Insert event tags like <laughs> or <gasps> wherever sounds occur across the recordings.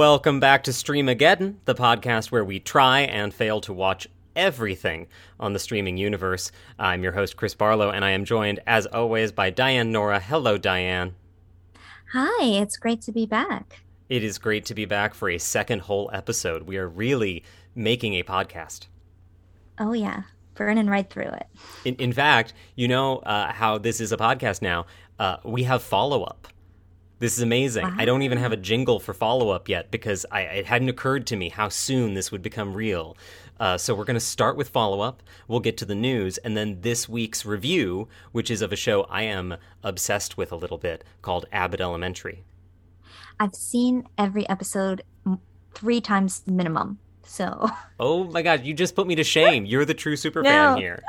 Welcome back to Streamageddon, the podcast where we try and fail to watch everything on the streaming universe. I'm your host, Chris Barlow, and I am joined, as always, by Dianne Nora. Hello, Dianne. Hi, it's great to be back. It is great to be back for a second whole episode. We are really making a podcast. Oh, yeah. Burning right through it. In, in fact, you know uh, how this is a podcast now? Uh, we have follow up. This is amazing. Wow. I don't even have a jingle for follow up yet because I, it hadn't occurred to me how soon this would become real. Uh, so we're going to start with follow up. We'll get to the news, and then this week's review, which is of a show I am obsessed with a little bit called Abbott Elementary. I've seen every episode three times minimum. So. Oh my god! You just put me to shame. You're the true <laughs> super fan here.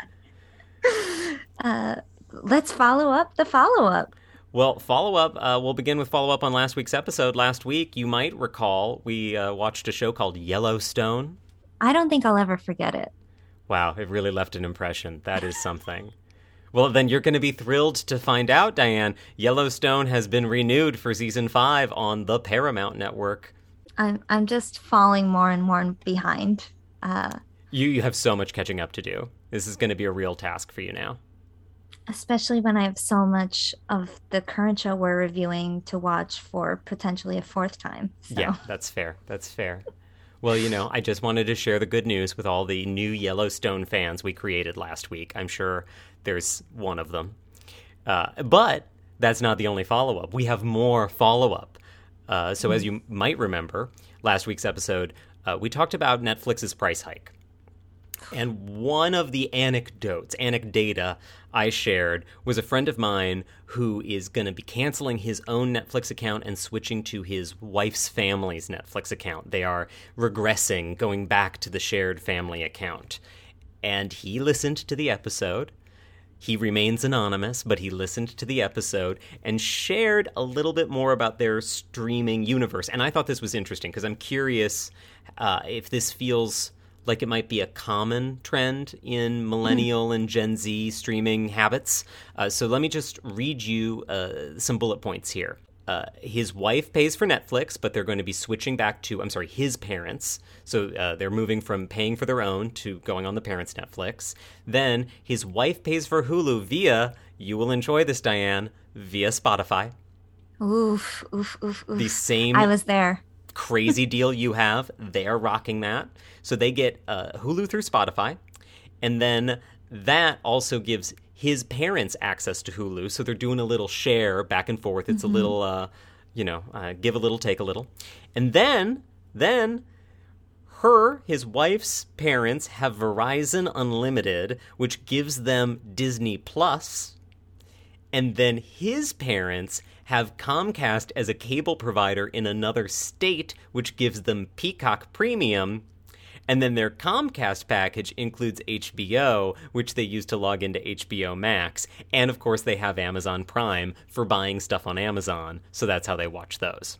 <laughs> Uh, let's follow up the follow up. Well, follow up. Uh, we'll begin with follow up on last week's episode. Last week, you might recall we uh, watched a show called Yellowstone. I don't think I'll ever forget it. Wow, it really left an impression. That is something. <laughs> well, then you're going to be thrilled to find out, Dianne. Yellowstone has been renewed for season five on the Paramount Network. I'm I'm just falling more and more behind. Uh, you you have so much catching up to do. This is going to be a real task for you now especially when I have so much of the current show we're reviewing to watch for potentially a fourth time. So. Yeah, that's fair. That's fair. Well, you know, I just wanted to share the good news with all the new Yellowstone fans we created last week. I'm sure there's one of them. Uh, but that's not the only follow up. We have more follow up. Uh, so, as you might remember, last week's episode, uh, we talked about Netflix's price hike. And one of the anecdotes, anecdata I shared was a friend of mine who is going to be canceling his own Netflix account and switching to his wife's family's Netflix account. They are regressing, going back to the shared family account. And he listened to the episode. He remains anonymous, but he listened to the episode and shared a little bit more about their streaming universe. And I thought this was interesting because I'm curious uh, if this feels like it might be a common trend in millennial mm. and Gen Z streaming habits. Uh, so let me just read you uh, some bullet points here. Uh, his wife pays for Netflix, but they're going to be switching back to, I'm sorry, his parents. So uh, they're moving from paying for their own to going on the parents' Netflix. Then his wife pays for Hulu via, you will enjoy this, Dianne, via Spotify. Oof, oof, oof, oof. The same. I was there crazy deal you have, they're rocking that. So they get uh, Hulu through Spotify, and then that also gives his parents access to Hulu. So they're doing a little share back and forth. It's mm-hmm. a little, uh, you know, uh, give a little, take a little, and then then her, his wife's parents have Verizon Unlimited, which gives them Disney Plus, and then his parents have Comcast as a cable provider in another state, which gives them Peacock Premium. And then their Comcast package includes HBO, which they use to log into HBO Max. And of course, they have Amazon Prime for buying stuff on Amazon. So that's how they watch those.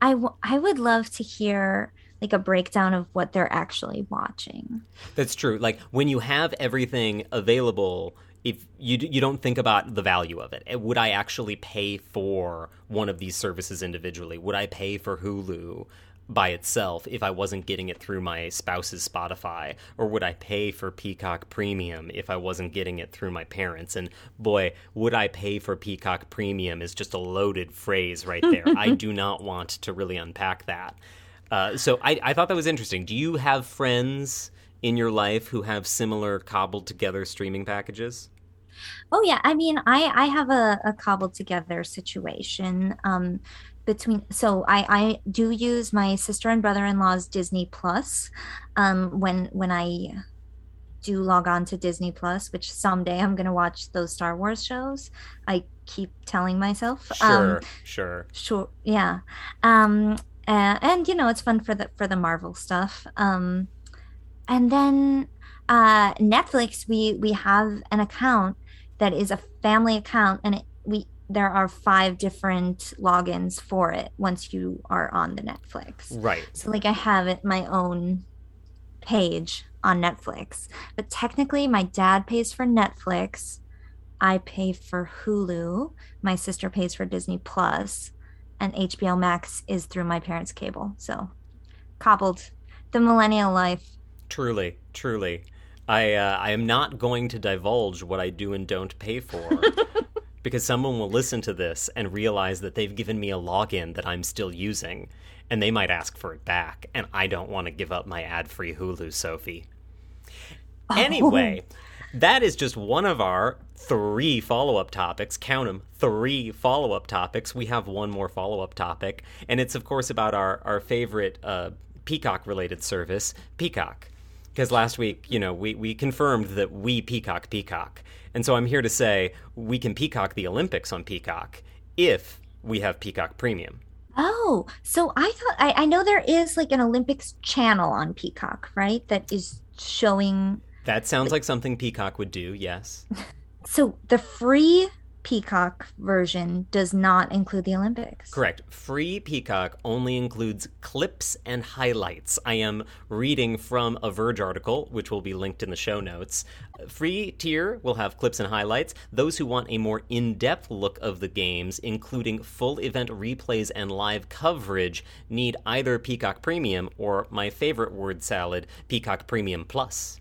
I, w- I would love to hear like a breakdown of what they're actually watching. That's true. Like when you have everything available if you you don't think about the value of it. Eh, would I actually pay for one of these services individually? Would I pay for Hulu by itself if I wasn't getting it through my spouse's Spotify? Or would I pay for Peacock Premium if I wasn't getting it through my parents? And boy, would I pay for Peacock Premium is just a loaded phrase right there. <laughs> I do not want to really unpack that. Uh, so I, I thought that was interesting. Do you have friends in your life who have similar cobbled together streaming packages? Oh yeah, I mean, I I have a, a cobbled together situation um, between. So I I do use my sister and brother in law's Disney Plus um, when when I do log on to Disney Plus, which someday I'm gonna watch those Star Wars shows. I keep telling myself. Sure, um, sure, sure. Yeah, um, uh, and you know it's fun for the for the Marvel stuff. Um, and then uh, Netflix, we we have an account that is a family account and it, we there are five different logins for it once you are on the Netflix. Right. So like I have it my own page on Netflix. But technically my dad pays for Netflix. I pay for Hulu. My sister pays for Disney and HBO Max is through my parents' cable. So, cobbled the millennial life. Truly, truly. I uh, I am not going to divulge what I do and don't pay for. <laughs> because someone will listen to this and realize that they've given me a login that I'm still using, and they might ask for it back, and I don't want to give up my ad free Hulu, Sophie. Oh. Anyway, that is just one of our three follow up topics. Count them three follow up topics. We have one more follow up topic, and it's, of course, about our, our favorite uh, Peacock related service, Peacock. Because last week, you know, we, we confirmed that we Peacock Peacock. And so I'm here to say we can Peacock the Olympics on Peacock if we have Peacock Premium. Oh, so I thought I, I know there is like an Olympics channel on Peacock, right? That is showing That sounds like something Peacock would do, yes. <laughs> so the free Peacock version does not include the Olympics. Correct. Free Peacock only includes clips and highlights. I am reading from a Verge article, which will be linked in the show notes. Free tier will have clips and highlights. Those who want a more in depth look of the games, including full event replays and live coverage, need either Peacock Premium or my favorite word salad, Peacock Premium Plus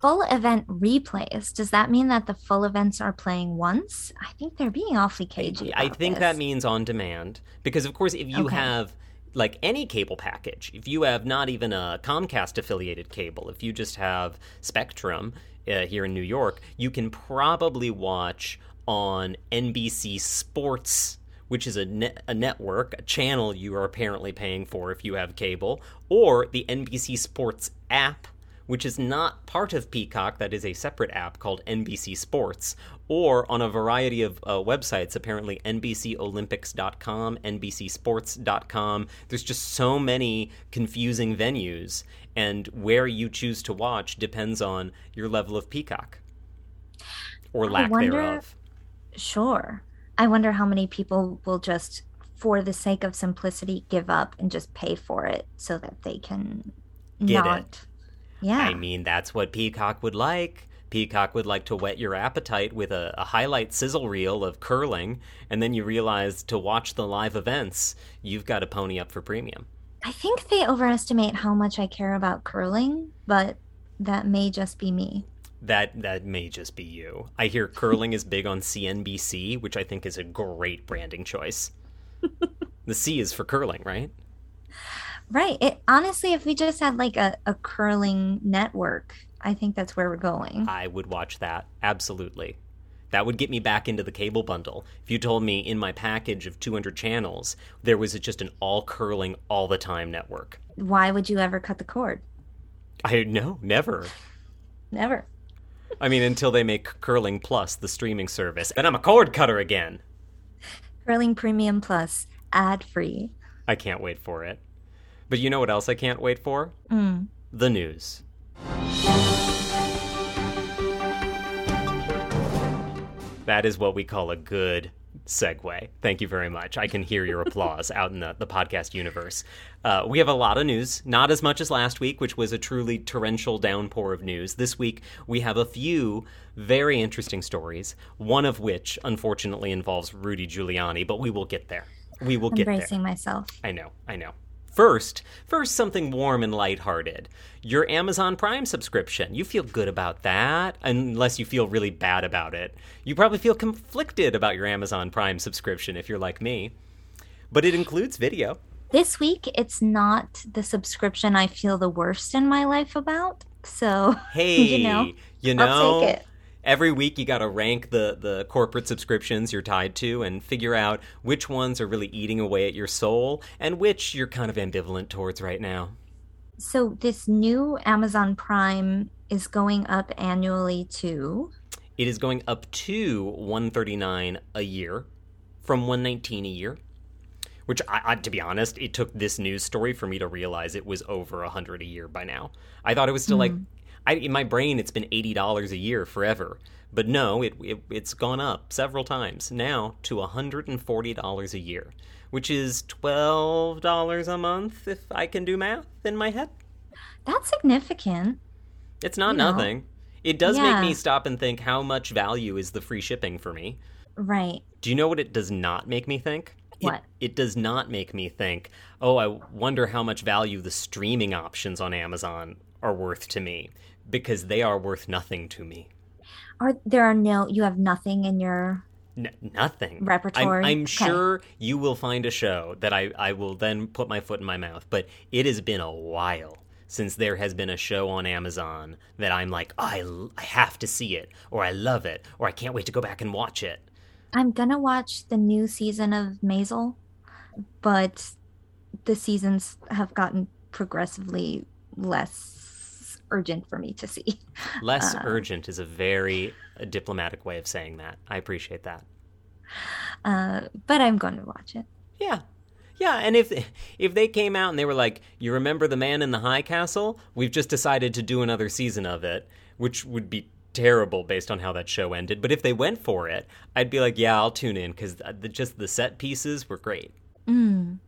full event replays, does that mean that the full events are playing once? I think they're being awfully cagey. I think this. that means on demand. Because, of course, if you okay. have like any cable package, if you have not even a Comcast affiliated cable, if you just have Spectrum uh, here in New York, you can probably watch on NBC Sports which is a, net, a network, a channel you are apparently paying for if you have cable, or the NBC Sports app which is not part of Peacock, that is a separate app called NBC Sports, or on a variety of uh, websites, apparently NBCOlympics.com, NBCSports.com. There's just so many confusing venues, and where you choose to watch depends on your level of Peacock or lack wonder, thereof. Sure. I wonder how many people will just, for the sake of simplicity, give up and just pay for it so that they can Get not. It yeah. I mean, that's what Peacock would like. Peacock would like to whet your appetite with a, a, highlight sizzle reel of curling, and then you realize to watch the live events, you've got to pony up for premium. I think they overestimate how much I care about curling, but that may just be me. That that may just be you. I hear curling is big on CNBC, which I think is a great branding choice. <laughs> the C is for curling, right? Right. It honestly, if we just had like a, a curling network, I think that's where we're going. I would watch that. Absolutely. That would get me back into the cable bundle. If you told me in my package of 200 channels, there was just an all curling all the time network. Why would you ever cut the cord? I no, never. never. I mean, until they make Curling Plus the streaming service, and I'm a cord cutter again. Curling Premium Plus, ad free. I can't wait for it. But you know what else I can't wait for? Mm. The news. That is what we call a good segue. Thank you very much. I can hear your applause <laughs> out in the, the podcast universe. Uh, we have a lot of news, not as much as last week, which was a truly torrential downpour of news. This week, we have a few very interesting stories, one of which, unfortunately, involves Rudy Giuliani, but we will get there. We will get Embracing there. myself. I know, I know. First, first something warm and lighthearted. Your Amazon Prime subscription. You feel good about that, unless you feel really bad about it. You probably feel conflicted about your Amazon Prime subscription if you're like me. But it includes video. This week, it's not the subscription I feel the worst in my life about. So, <laughs> hey, you know, you know, I'll take it every week you got to rank the the corporate subscriptions you're tied to and figure out which ones are really eating away at your soul and which you're kind of ambivalent towards right now. So this new Amazon Prime is going up annually to It is going up to 139 a year from 119 a year. Which, I, I, to be honest, it took this news story for me to realize it was over a hundred a year by now. I thought it was still mm. like I, in my brain, it's been eighty dollars a year forever. But no, it, it it's gone up several times now to hundred and forty dollars a year, which is twelve dollars a month if I can do math in my head. That's significant. It's not you nothing. Know. It does yeah. make me stop and think how much value is the free shipping for me. Right. Do you know what it does not make me think? What? It, it does not make me think, oh, I wonder how much value the streaming options on Amazon are worth to me because they are worth nothing to me. Are there are no you have nothing in your N- nothing. Repertoire? I'm, I'm Okay. sure you will find a show that I, I will then put my foot in my mouth, but it has been a while since there has been a show on Amazon that I'm like, "Oh, I, l- I have to see it, or I love it, or I can't wait to go back and watch it. I'm gonna watch the new season of Maisel, but the seasons have gotten progressively less urgent for me to see. <laughs> Less Uh. urgent is a very uh, diplomatic way of saying that. I appreciate that. Uh, but I'm going to watch it. Yeah. Yeah, and if if they came out and they were like, "You remember the man in the high castle? We've just decided to do another season of it," which would be terrible based on how that show ended. But if they went for it, I'd be like, "Yeah, I'll tune in because the, just the set pieces were great." Mm.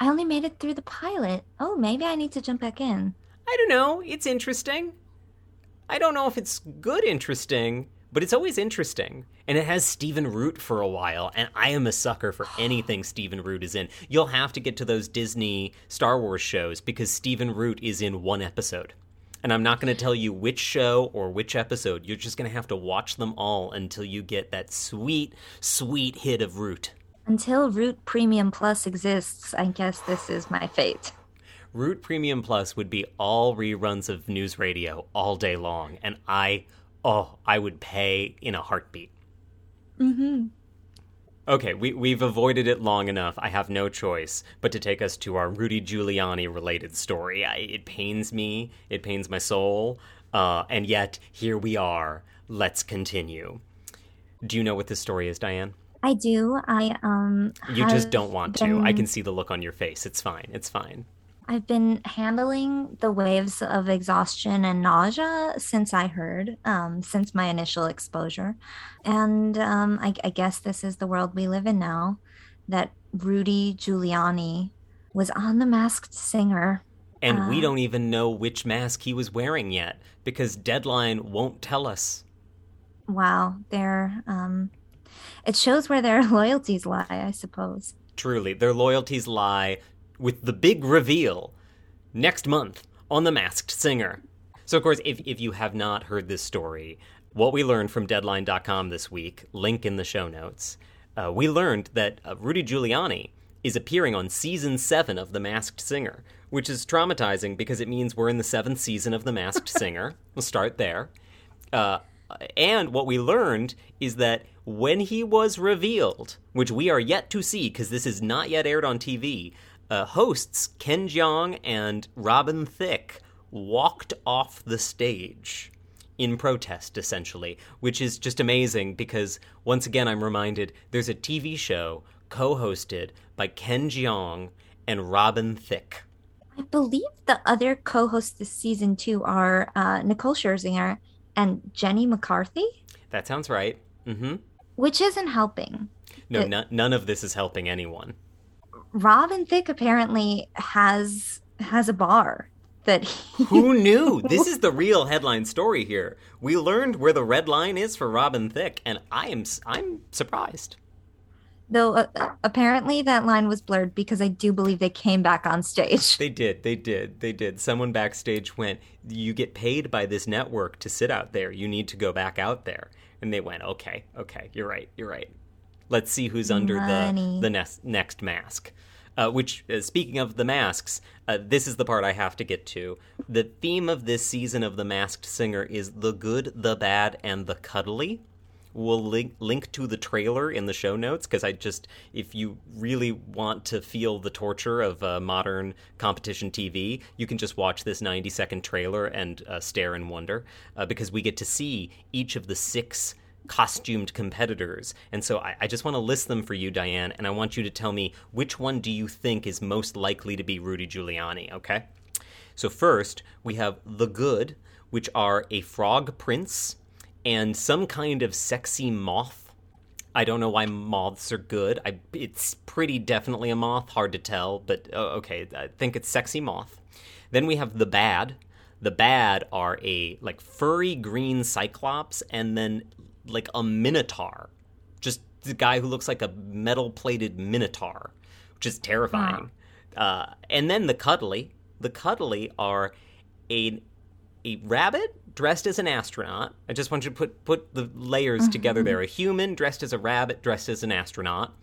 I only made it through the pilot. Oh, maybe I need to jump back in. I don't know. It's interesting. I don't know if it's good interesting, but it's always interesting. And it has Stephen Root for a while, and I am a sucker for <gasps> anything Stephen Root is in. You'll have to get to those Disney Star Wars shows because Stephen Root is in one episode. And I'm not going to tell you which show or which episode. You're just going to have to watch them all until you get that sweet, sweet hit of Root. Until Root Premium Plus exists, I guess this is my fate. Root Premium Plus would be all reruns of news radio all day long, and I, oh, I would pay in a heartbeat. Mm-hmm. Okay, we, we've avoided it long enough. I have no choice but to take us to our Rudy Giuliani related story. I, it pains me, it pains my soul, uh, and yet here we are. Let's continue. Do you know what this story is, Dianne? I do. I um. You just don't want to. I can see the look on your face. It's fine. It's fine. I've been handling the waves of exhaustion and nausea since I heard, um, since my initial exposure. And um, I, I guess this is the world we live in now that Rudy Giuliani was on The Masked Singer. And we Uh. don't even know which mask he was wearing yet because Deadline won't tell us. Wow, there. Um, it shows where their <laughs> loyalties lie, I suppose. Truly, their loyalties lie with the big reveal next month on The Masked Singer. So, of course, if, if you have not heard this story, what we learned from Deadline.com this week, link in the show notes, uh, we learned that uh, Rudy Giuliani is appearing on season seven of The Masked Singer, which is traumatizing because it means we're in the seventh season of The Masked <laughs> Singer. We'll start there. Uh, and what we learned is that when he was revealed, which we are yet to see because this is not yet aired on TV, uh, hosts Ken Jeong and Robin Thicke walked off the stage in protest, essentially, which is just amazing because once again I'm reminded there's a TV show co hosted by Ken Jeong and Robin Thicke. I believe the other co-hosts this season two are uh, Nicole Scherzinger and Jenny McCarthy, That sounds right. hmm. which isn't helping. No, It- no, none of this is helping anyone. Robin Thicke apparently has has a bar that he, Who knew? <laughs> This is the real headline story here. We learned where the red line is for Robin Thicke, and I am I'm surprised. though uh, apparently that line was blurred because I do believe they came back on stage. They did, they did, they did. Someone backstage went, "You get paid by this network to sit out there. You need to go back out there." And they went, "Okay, okay, you're right, you're right. Let's see who's under Money. the the next next mask." Uh, which, uh, speaking of the masks, uh, this is the part I have to get to. The theme of this season of The Masked Singer is the good, the bad, and the cuddly. We'll link, link to the trailer in the show notes because I just, if you really want to feel the torture of uh, modern competition TV, you can just watch this 90 second trailer and uh, stare in wonder uh, because we get to see each of the six costumed competitors. And so I, I just want to list them for you, Dianne, and I want you to tell me which one do you think is most likely to be Rudy Giuliani, okay? So first, we have the good, which are a frog prince and some kind of sexy moth. I don't know why moths are good. I, it's pretty definitely a moth, hard to tell, but uh, okay, I think it's sexy moth. Then we have the bad. The bad are a like furry green cyclops and then like a minotaur. Just the guy who looks like a metal plated minotaur, which is terrifying. Uh, and then the cuddly. The cuddly are a a rabbit dressed as an astronaut. I just want you to put put the layers together there. A human dressed as a rabbit, dressed as an astronaut,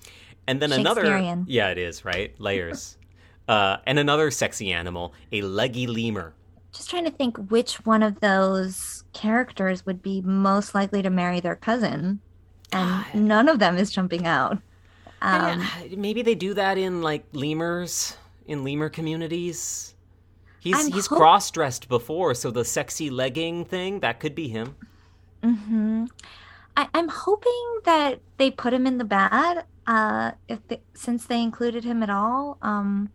and then another. Yeah, it is right. Layers. <laughs> uh, and another sexy animal, a leggy lemur. Just trying to think which one of those characters would be most likely to marry their cousin, and none of them is jumping out. Um, I- maybe they do that in like lemurs in lemur communities. He's I'm he's cross dressed before, so the sexy legging thing that could be him. I, I'm hoping that they put him in the bad, uh, if they, since they included him at all. Um,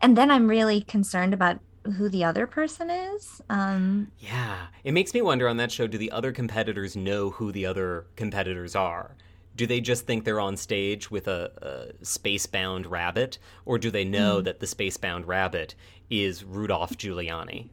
and then I'm really concerned about who the other person is. Um, Yeah, it makes me wonder on that show. Do the other competitors know who the other competitors are? Do they just think they're on stage with a, a space-bound rabbit, or do they know that the space-bound rabbit is Rudolph Giuliani?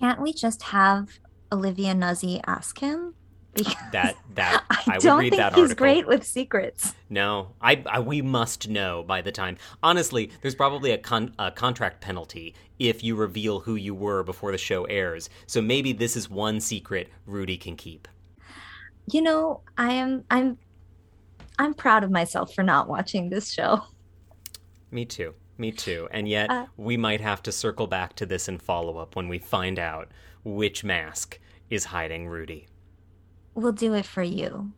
can't we just have Olivia Nuzzi ask him? Because That that <laughs> I, I, would don't read think he's article. great with secrets. No, I, I we must know by the time. Honestly, there's probably a, con, a contract penalty if you reveal who you were before the show airs. So maybe this is one secret Rudy can keep. You know, I am I'm I'm proud of myself for not watching this show. Me too. Me too. And yet Uh, we might have to circle back to this in follow up when we find out which mask is hiding Rudy. We'll do it for you.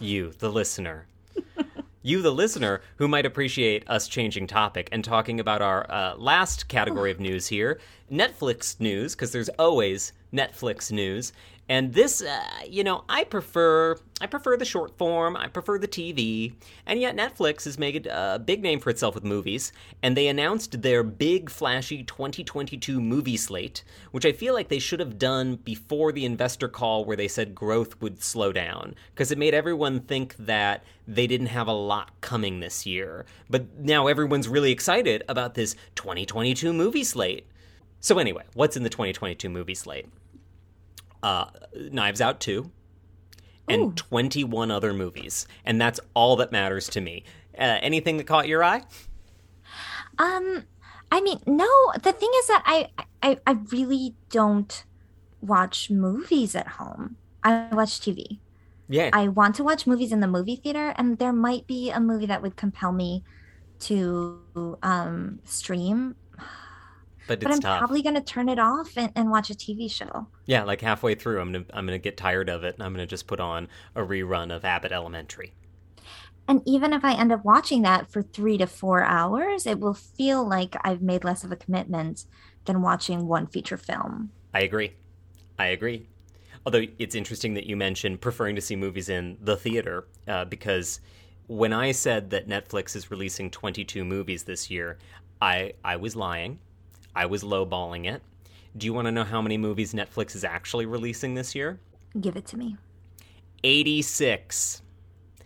You, the listener. <laughs> you, the listener, who might appreciate us changing topic and talking about our uh, last category of news here Netflix news, because there's always Netflix news. And this, uh, you know, I prefer I prefer the short form. I prefer the TV. And yet Netflix has made a big name for itself with movies, and they announced their big flashy 2022 movie slate, which I feel like they should have done before the investor call where they said growth would slow down, because it made everyone think that they didn't have a lot coming this year. But now everyone's really excited about this 2022 movie slate. So anyway, what's in the 2022 movie slate? Uh, Knives Out 2 and Ooh. 21 other movies. And that's all that matters to me. Uh, anything that caught your eye? Um I mean, no, the thing is that I I I really don't watch movies at home. I watch TV. Yeah. I want to watch movies in the movie theater, and there might be a movie that would compel me to um, stream, but but I'm tough. probably going to turn it off and, and watch a TV show. Yeah, like halfway through, I'm gonna I'm gonna get tired of it, and I'm gonna just put on a rerun of Abbott Elementary. And even if I end up watching that for three to four hours, it will feel like I've made less of a commitment than watching one feature film. I agree. I agree. Although it's interesting that you mentioned preferring to see movies in the theater, uh, because when I said that Netflix is releasing 22 movies this year, I I was lying. I was lowballing it. Do you want to know how many movies Netflix is actually releasing this year? Give it to me. 86.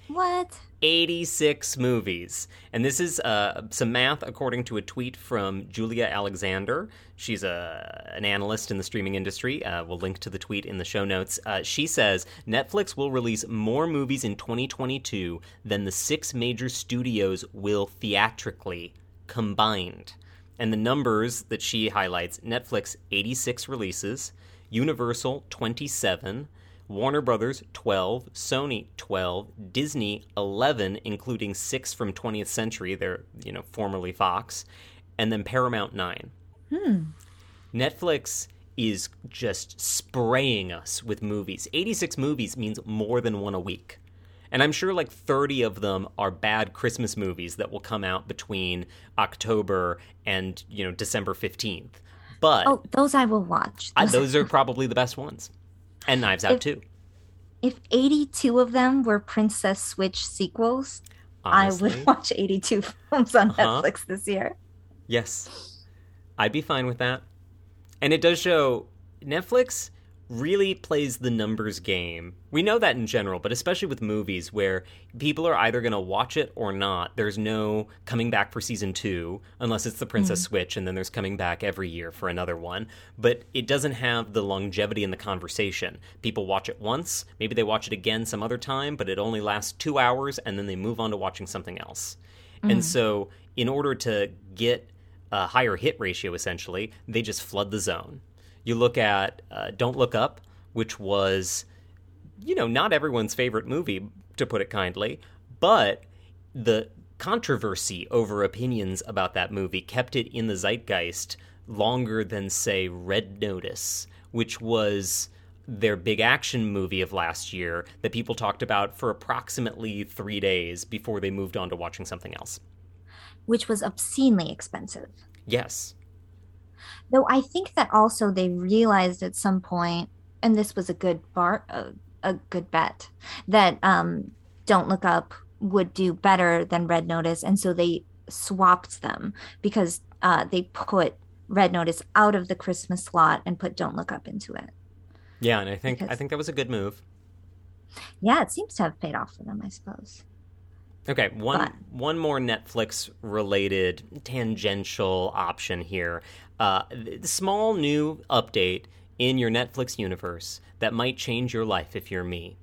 What? 86 movies. And this is uh, some math according to a tweet from Julia Alexander. She's a, an analyst in the streaming industry. Uh, we'll link to the tweet in the show notes. Uh, she says Netflix will release more movies in 2022 than the six major studios will theatrically combined. And the numbers that she highlights Netflix 86 releases, Universal 27, Warner Brothers 12, Sony 12, Disney 11 including 6 from 20th Century, they're, you know, formerly Fox, and then Paramount 9. Hmm. Netflix is just spraying us with movies. 86 movies means more than one a week. And I'm sure like 30 of them are bad Christmas movies that will come out between October and, you know, December 15th. But Oh, those I will watch. I, Those- those are <laughs> probably the best ones. And Knives Out too. if 82 of them were Princess Switch sequels, Honestly. I would <laughs> watch 82 films on Uh-huh. Netflix this year. Yes. I'd be fine with that. And it does show Netflix really plays the numbers game. We know that in general, but especially with movies where people are either going to watch it or not. There's no coming back for season two, unless it's the Princess mm. Switch, and then there's coming back every year for another one. But it doesn't have the longevity in the conversation. People watch it once, maybe they watch it again some other time, but it only lasts two hours, and then they move on to watching something else. Mm. And so, in order to get a higher hit ratio, essentially, they just flood the zone you look at uh, Don't Look Up, which was, you know, not everyone's favorite movie, to put it kindly, but the controversy over opinions about that movie kept it in the zeitgeist longer than, say, Red Notice, which was their big action movie of last year that people talked about for approximately three days before they moved on to watching something else. Which was obscenely expensive. Yes. Though I think that also they realized at some point, and this was a good bar, a, a good bet, that um, Don't Look Up would do better than Red Notice, and so they swapped them because uh, they put Red Notice out of the Christmas slot and put Don't Look Up into it. Yeah, and I think because, I think that was a good move. Yeah, it seems to have paid off for them, I suppose. Okay, one but. one more Netflix related tangential option here. Uh, small new update in your Netflix universe that might change your life if you're me.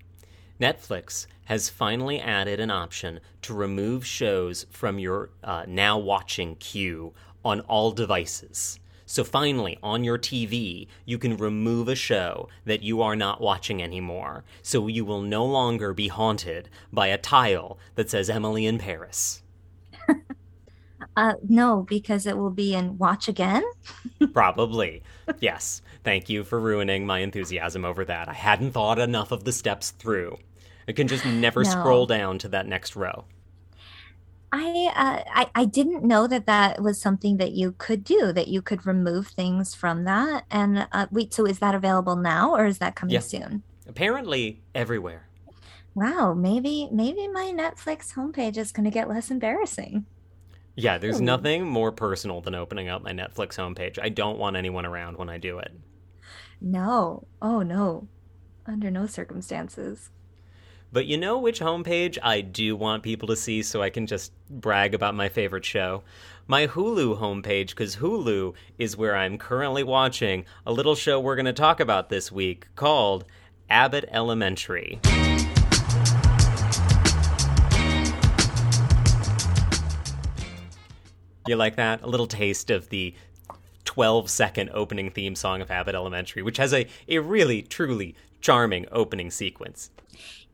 Netflix has finally added an option to remove shows from your uh, now watching queue on all devices. So finally, on your TV, you can remove a show that you are not watching anymore. So you will no longer be haunted by a tile that says Emily in Paris. <laughs> Uh, no, because it will be in Watch Again. <laughs> Probably. Yes. Thank you for ruining my enthusiasm over that. I hadn't thought enough of the steps through. I can just never no. scroll down to that next row. I, uh, I I didn't know that that was something that you could do. That you could remove things from that. And uh, wait, so is that available now, or is that coming yeah. soon? Apparently, everywhere. Wow, maybe maybe my Netflix homepage is going to get less embarrassing. Yeah, there's Ooh. nothing more personal than opening up my Netflix homepage. I don't want anyone around when I do it. No. Oh, no. Under no circumstances. But you know which homepage I do want people to see so I can just brag about my favorite show? My Hulu homepage, because Hulu is where I'm currently watching a little show we're going to talk about this week called Abbott Elementary. You like that? A little taste of the 12 second opening theme song of Abbott Elementary, which has a, a really, truly charming opening sequence.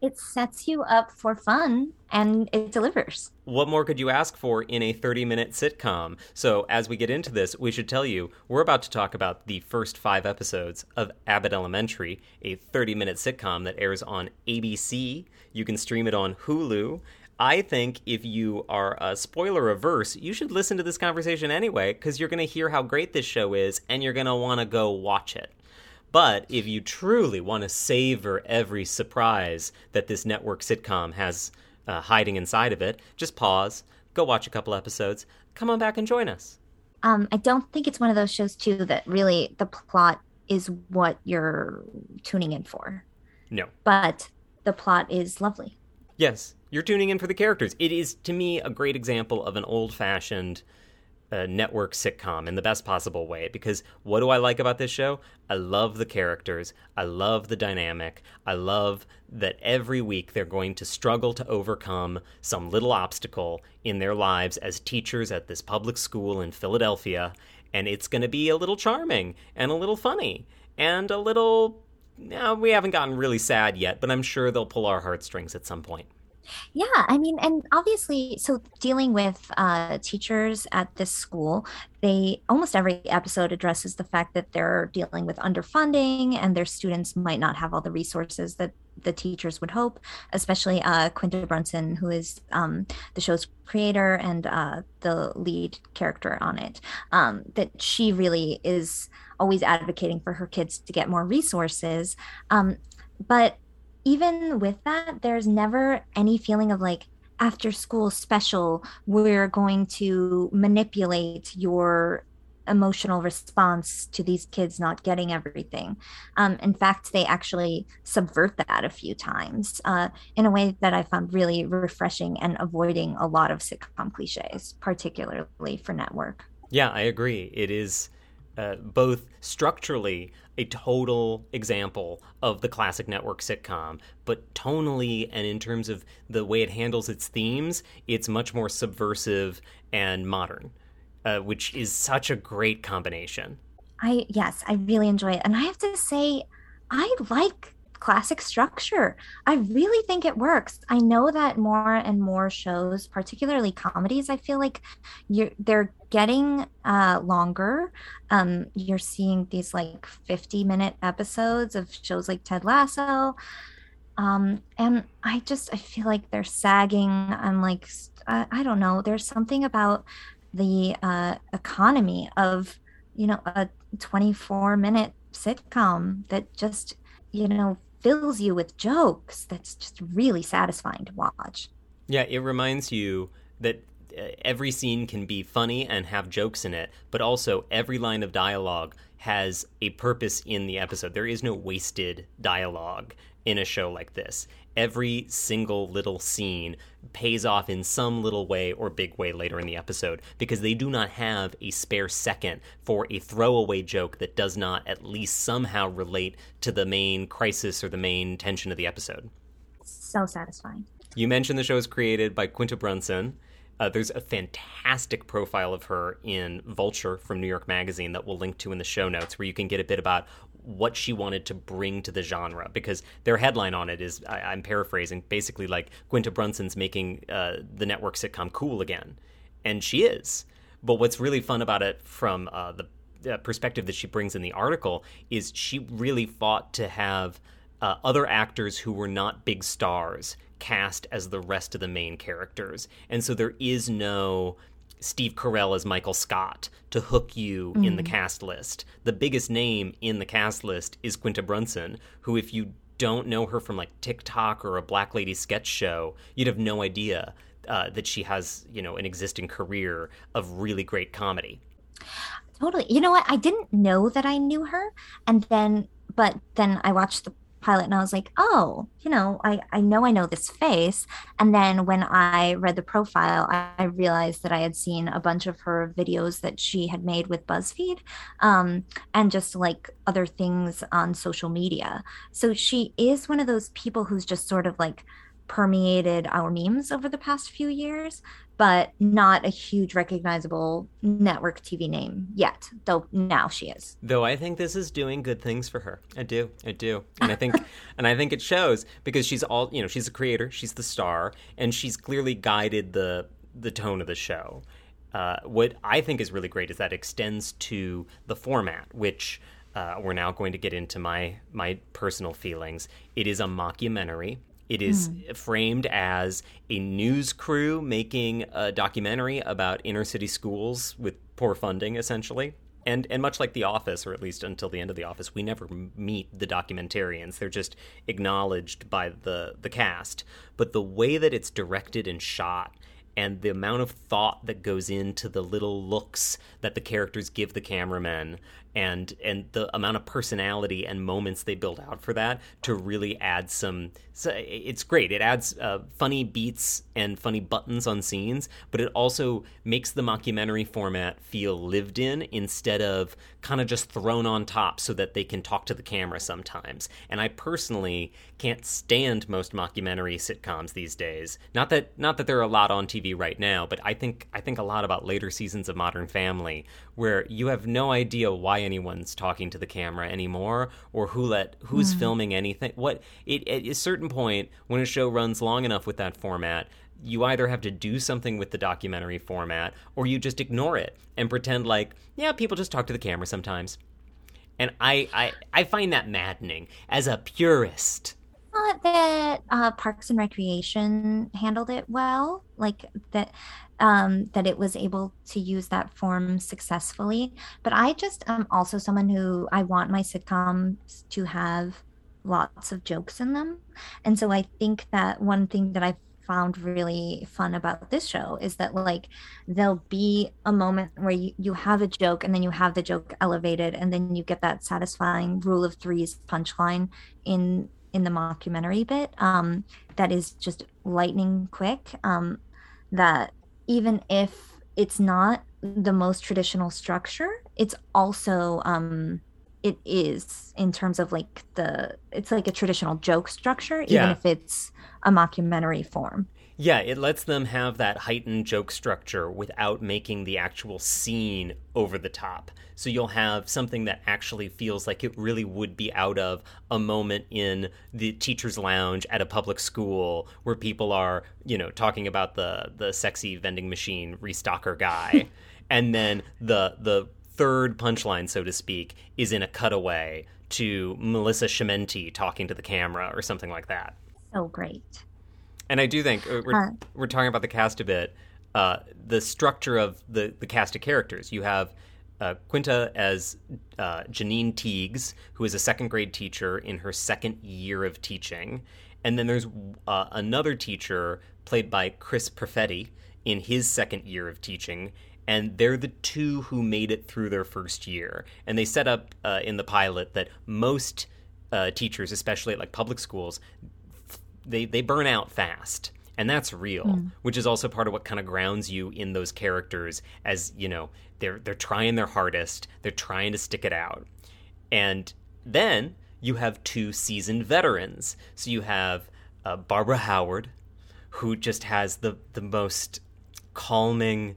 It sets you up for fun and it delivers. What more could you ask for in a 30 minute sitcom? So, as we get into this, we should tell you we're about to talk about the first five episodes of Abbott Elementary, a 30 minute sitcom that airs on ABC. You can stream it on Hulu I think if you are a spoiler averse, you should listen to this conversation anyway, because you're going to hear how great this show is and you're going to want to go watch it. But if you truly want to savor every surprise that this network sitcom has uh, hiding inside of it, just pause, go watch a couple episodes, come on back and join us. Um, I don't think it's one of those shows, too, that really the plot is what you're tuning in for. No. But the plot is lovely. Yes, you're tuning in for the characters. It is, to me, a great example of an old uh, network sitcom in the best possible way. Because what do I like about this show? I love the characters. I love the dynamic. I love that every week they're going to struggle to overcome some little obstacle in their lives as teachers at this public school in Philadelphia. And it's going to be a little charming and a little funny and a little. Now, we haven't gotten really sad yet, but I'm sure they'll pull our heartstrings at some point. Yeah, I mean, and obviously, so dealing with uh, teachers at this school, they almost every episode addresses the fact that they're dealing with underfunding and their students might not have all the resources that the teachers would hope, especially uh, Quinta Brunson, who is um, the show's creator and uh, the lead character on it, um, that she really is always advocating for her kids to get more resources. Um, but even with that, there's never any feeling of like after school special, we're going to manipulate your emotional response to these kids not getting everything. Um, in fact, they actually subvert that a few times uh, in a way that I found really refreshing and avoiding a lot of sitcom cliches, particularly for network. Yeah, I agree. It is uh, both structurally a total example of the classic network sitcom, but tonally and in terms of the way it handles its themes, it's much more subversive and modern uh, which is such a great combination. I yes, I really enjoy it, and I have to say, I like classic structure. I really think it works. I know that more and more shows, particularly comedies, I feel like you're they're getting uh, longer. Um, you're seeing these like 50 minute episodes of shows like Ted Lasso. Um, and I just I feel like they're sagging. I'm like I, I don't know. There's something about the uh, economy of you know a 24 minute sitcom that just you know fills you with jokes that's just really satisfying to watch. Yeah it reminds you that uh, every scene can be funny and have jokes in it but also every line of dialogue has a purpose in the episode. There is no wasted dialogue in a show like this every single little scene pays off in some little way or big way later in the episode because they do not have a spare second for a throwaway joke that does not at least somehow relate to the main crisis or the main tension of the episode. So satisfying. You mentioned the show is created by Quinta Brunson. Uh, there's a fantastic profile of her in Vulture from New York Magazine that we'll link to in the show notes, where you can get a bit about what she wanted to bring to the genre because their headline on it is I, am paraphrasing basically like Quinta Brunson's making uh, the network sitcom cool again, and she is. But what's really fun about it from uh, the perspective that she brings in the article is she really fought to have uh, other actors who were not big stars cast as the rest of the main characters, and so there is no Steve Carell as Michael Scott to hook you mm. in the mm. cast list. The biggest name in the cast list is Quinta Brunson, who, if you don't know her from like TikTok or a Black Lady sketch show, you'd have no idea uh, that she has, you know, an existing career of really great comedy. Totally. You know what? I didn't know that I knew her. And then, but then I watched the pilot and I was like, oh, you know, I, I know I know this face. And then when I read the profile, I, I realized that I had seen a bunch of her videos that she had made with BuzzFeed um, and just like other things on social media. So she is one of those people who's just sort of like permeated our memes over the past few years but not a huge recognizable network TV name yet, though now she is. Though I think this is doing good things for her. I do. I do. And I think <laughs> and I think it shows because she's all, you know, she's a creator, she's the star, and she's clearly guided the the tone of the show. Uh, what I think is really great is that extends to the format, which uh, we're now going to get into my my personal feelings. It is a mockumentary. It is mm. framed as a news crew making a documentary about inner city schools with poor funding, essentially. And, and much like The Office, or at least until the end of The Office, we never meet the documentarians. They're just acknowledged by the, the cast. But the way that it's directed and shot and the amount of thought that goes into the little looks that the characters give the cameramen and and the amount of personality and moments they build out for that to really add some so it's great. It adds uh, funny beats and funny buttons on scenes but it also makes the mockumentary format feel lived in instead of kind of just thrown on top so that they can talk to the camera sometimes. And i personally can't stand most mockumentary sitcoms these days. Not that not that there are a lot on tv right now but i think i think a lot about later seasons of modern family where you have no idea why anyone's talking to the camera anymore or who let who's mm. filming anything. What it at a certain point when a show runs long enough with that format you either have to do something with the documentary format or you just ignore it and pretend like yeah people just talk to the camera sometimes. And i i, I find that maddening as a purist. Thought that uh, Parks and Recreation handled it well, like that um, that it was able to use that form successfully. But I just am also someone who I want my sitcoms to have lots of jokes in them, and so I think that one thing that I found really fun about this show is that like there'll be a moment where you, you have a joke and then you have the joke elevated and then you get that satisfying rule of threes punchline in in the mockumentary bit um that is just lightning quick um that even if it's not the most traditional structure it's also um it is in terms of like the it's like a traditional joke structure even Yeah. if it's a mockumentary form Yeah, it lets them have that heightened joke structure without making the actual scene over the top. So you'll have something that actually feels like it really would be out of a moment in the teacher's lounge at a public school where people are, you know, talking about the the sexy vending machine restocker guy. <laughs> and then the the third punchline, so to speak, is in a cutaway to Melissa Schemmenti talking to the camera or something like that. so great And I do think uh, we're, Huh. we're talking about the cast a bit. Uh, the structure of the, the cast of characters. You have uh, Quinta as uh, Janine Teagues, who is a second grade teacher in her second year of teaching. And then there's uh, another teacher played by Chris Perfetti in his second year of teaching. And they're the two who made it through their first year. And they set up uh, in the pilot that most uh, teachers, especially at like public schools, they they burn out fast and that's real which is also part of what kind of grounds you in those characters as you know they're they're trying their hardest they're trying to stick it out. And then you have two seasoned veterans. So you have uh, barbara howard who just has the the most calming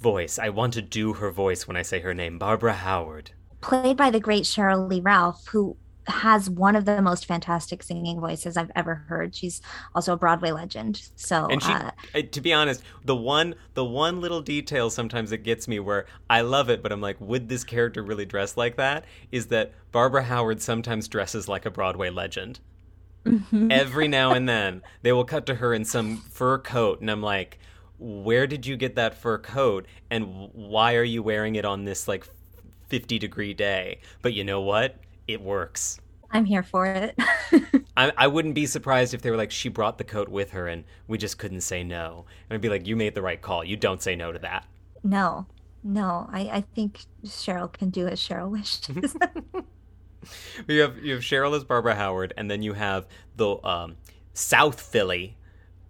voice. I want to do her voice when i say her name barbara howard. Played by the great cheryl lee ralph who has one of the most fantastic singing voices i've ever heard. She's also a broadway legend. So and she uh, to be honest the one the one little detail sometimes that gets me where i love it but i'm like would this character really dress like that? Is that barbara howard sometimes dresses like a broadway legend. Every now and <laughs> then they will cut to her in some fur coat and i'm like where did you get that fur coat? And why are you wearing it on this like 50 degree day? But you know what it works i'm here for it <laughs> I, I wouldn't be surprised if they were like, she brought the coat with her and we just couldn't say no. And I'd be like, you made the right call. You don't say no to that. no no I, I think cheryl can do as cheryl wishes <laughs> You have you have Cheryl as Barbara Howard, and then you have the um, South Philly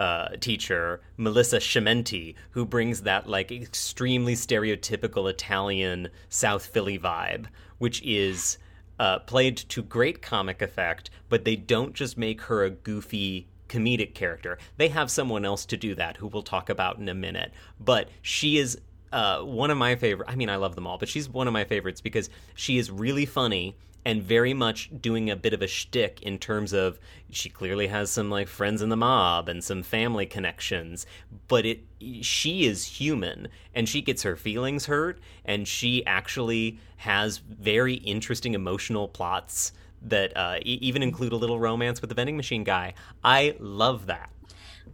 uh, teacher Melissa Schemmenti, who brings that like extremely stereotypical Italian South Philly vibe, which is uh, played to great comic effect. But they don't just make her a goofy comedic character; they have someone else to do that, who we'll talk about in a minute. But she is uh, one of my favorite. I mean, I love them all, but she's one of my favorites because she is really funny and very much doing a bit of a shtick in terms of she clearly has some like friends in the mob and some family connections, but it she is human and she gets her feelings hurt and she actually has very interesting emotional plots that uh, e- even include a little romance with the vending machine guy. I love that.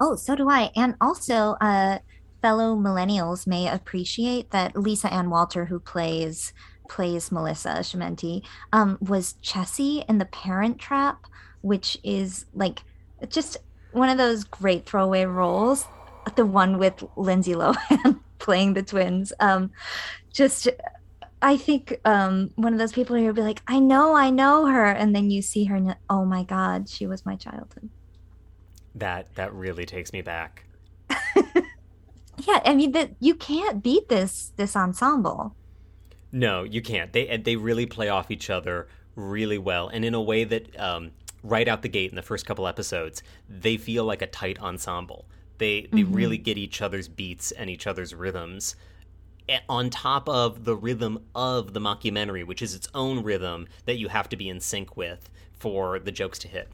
Oh, so do I. And also, uh, fellow millennials may appreciate that Lisa Ann Walter, who plays plays Melissa Schemmenti, um, was Chessie in The Parent Trap, which is like just one of those great throwaway roles. The one with Lindsay Lohan <laughs> playing the twins. Um, just. I think um, one of those people who'll be like, I know, I know her. And then you see her, and oh my God, she was my childhood. That that really takes me back. <laughs> Yeah, I mean that you can't beat this this ensemble. No, you can't. They they really play off each other really well, and in a way that um, right out the gate in the first couple episodes, they feel like a tight ensemble. They they really get each other's beats and each other's rhythms. On top of the rhythm of the mockumentary, which is its own rhythm that you have to be in sync with for the jokes to hit.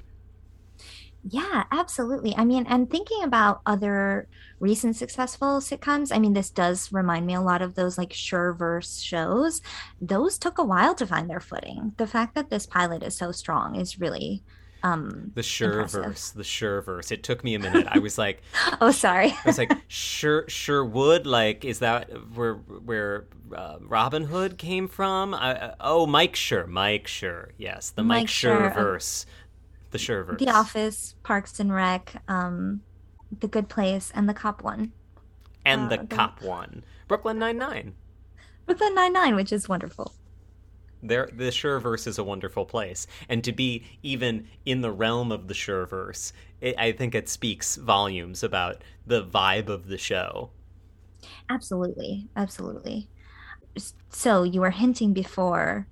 Yeah, absolutely. I mean, and thinking about other recent successful sitcoms, I mean, this does remind me a lot of those like Schurverse shows. Those took a while to find their footing. The fact that this pilot is so strong is really um The. Schurverse, the Schurverse. It took me a minute. I <laughs> was like, Oh, sorry. I was like, sure, sure would. Like, is that where where uh, Robin Hood came from? I, uh, oh, Mike Schur, Mike Schur. Yes, the Mike, Mike Sure Schur, uh, verse, the Schur verse. The Office, Parks and Rec, um The Good Place and the Cop one. And Uh, the the- cop one, Brooklyn Nine Nine. Brooklyn Nine Nine, which is wonderful. There, the Schurverse is a wonderful place, and to be even in the realm of the Schurverse, it, I think it speaks volumes about the vibe of the show. Absolutely, absolutely. So you were hinting before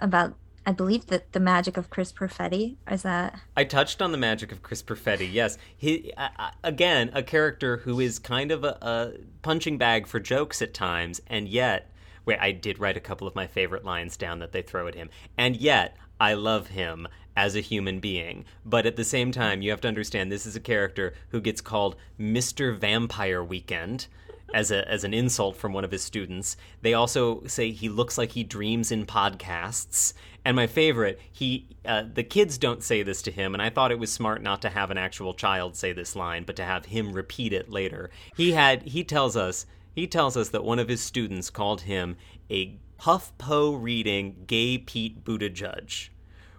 about, I believe that the magic of Chris Perfetti. Is that? I touched on the magic of Chris Perfetti. Yes, he uh, again a character who is kind of a, a punching bag for jokes at times, and yet, wait, I did write a couple of my favorite lines down that they throw at him, and yet I love him as a human being. But at the same time, you have to understand this is a character who gets called Mister Vampire Weekend. As, a, as an insult from one of his students. They also say he looks like he dreams in podcasts. And my favorite, he uh, the kids don't say this to him, and I thought it was smart not to have an actual child say this line, but to have him repeat it later. He had he tells us he tells us that one of his students called him a puff HuffPo reading gay Pete Buttigieg,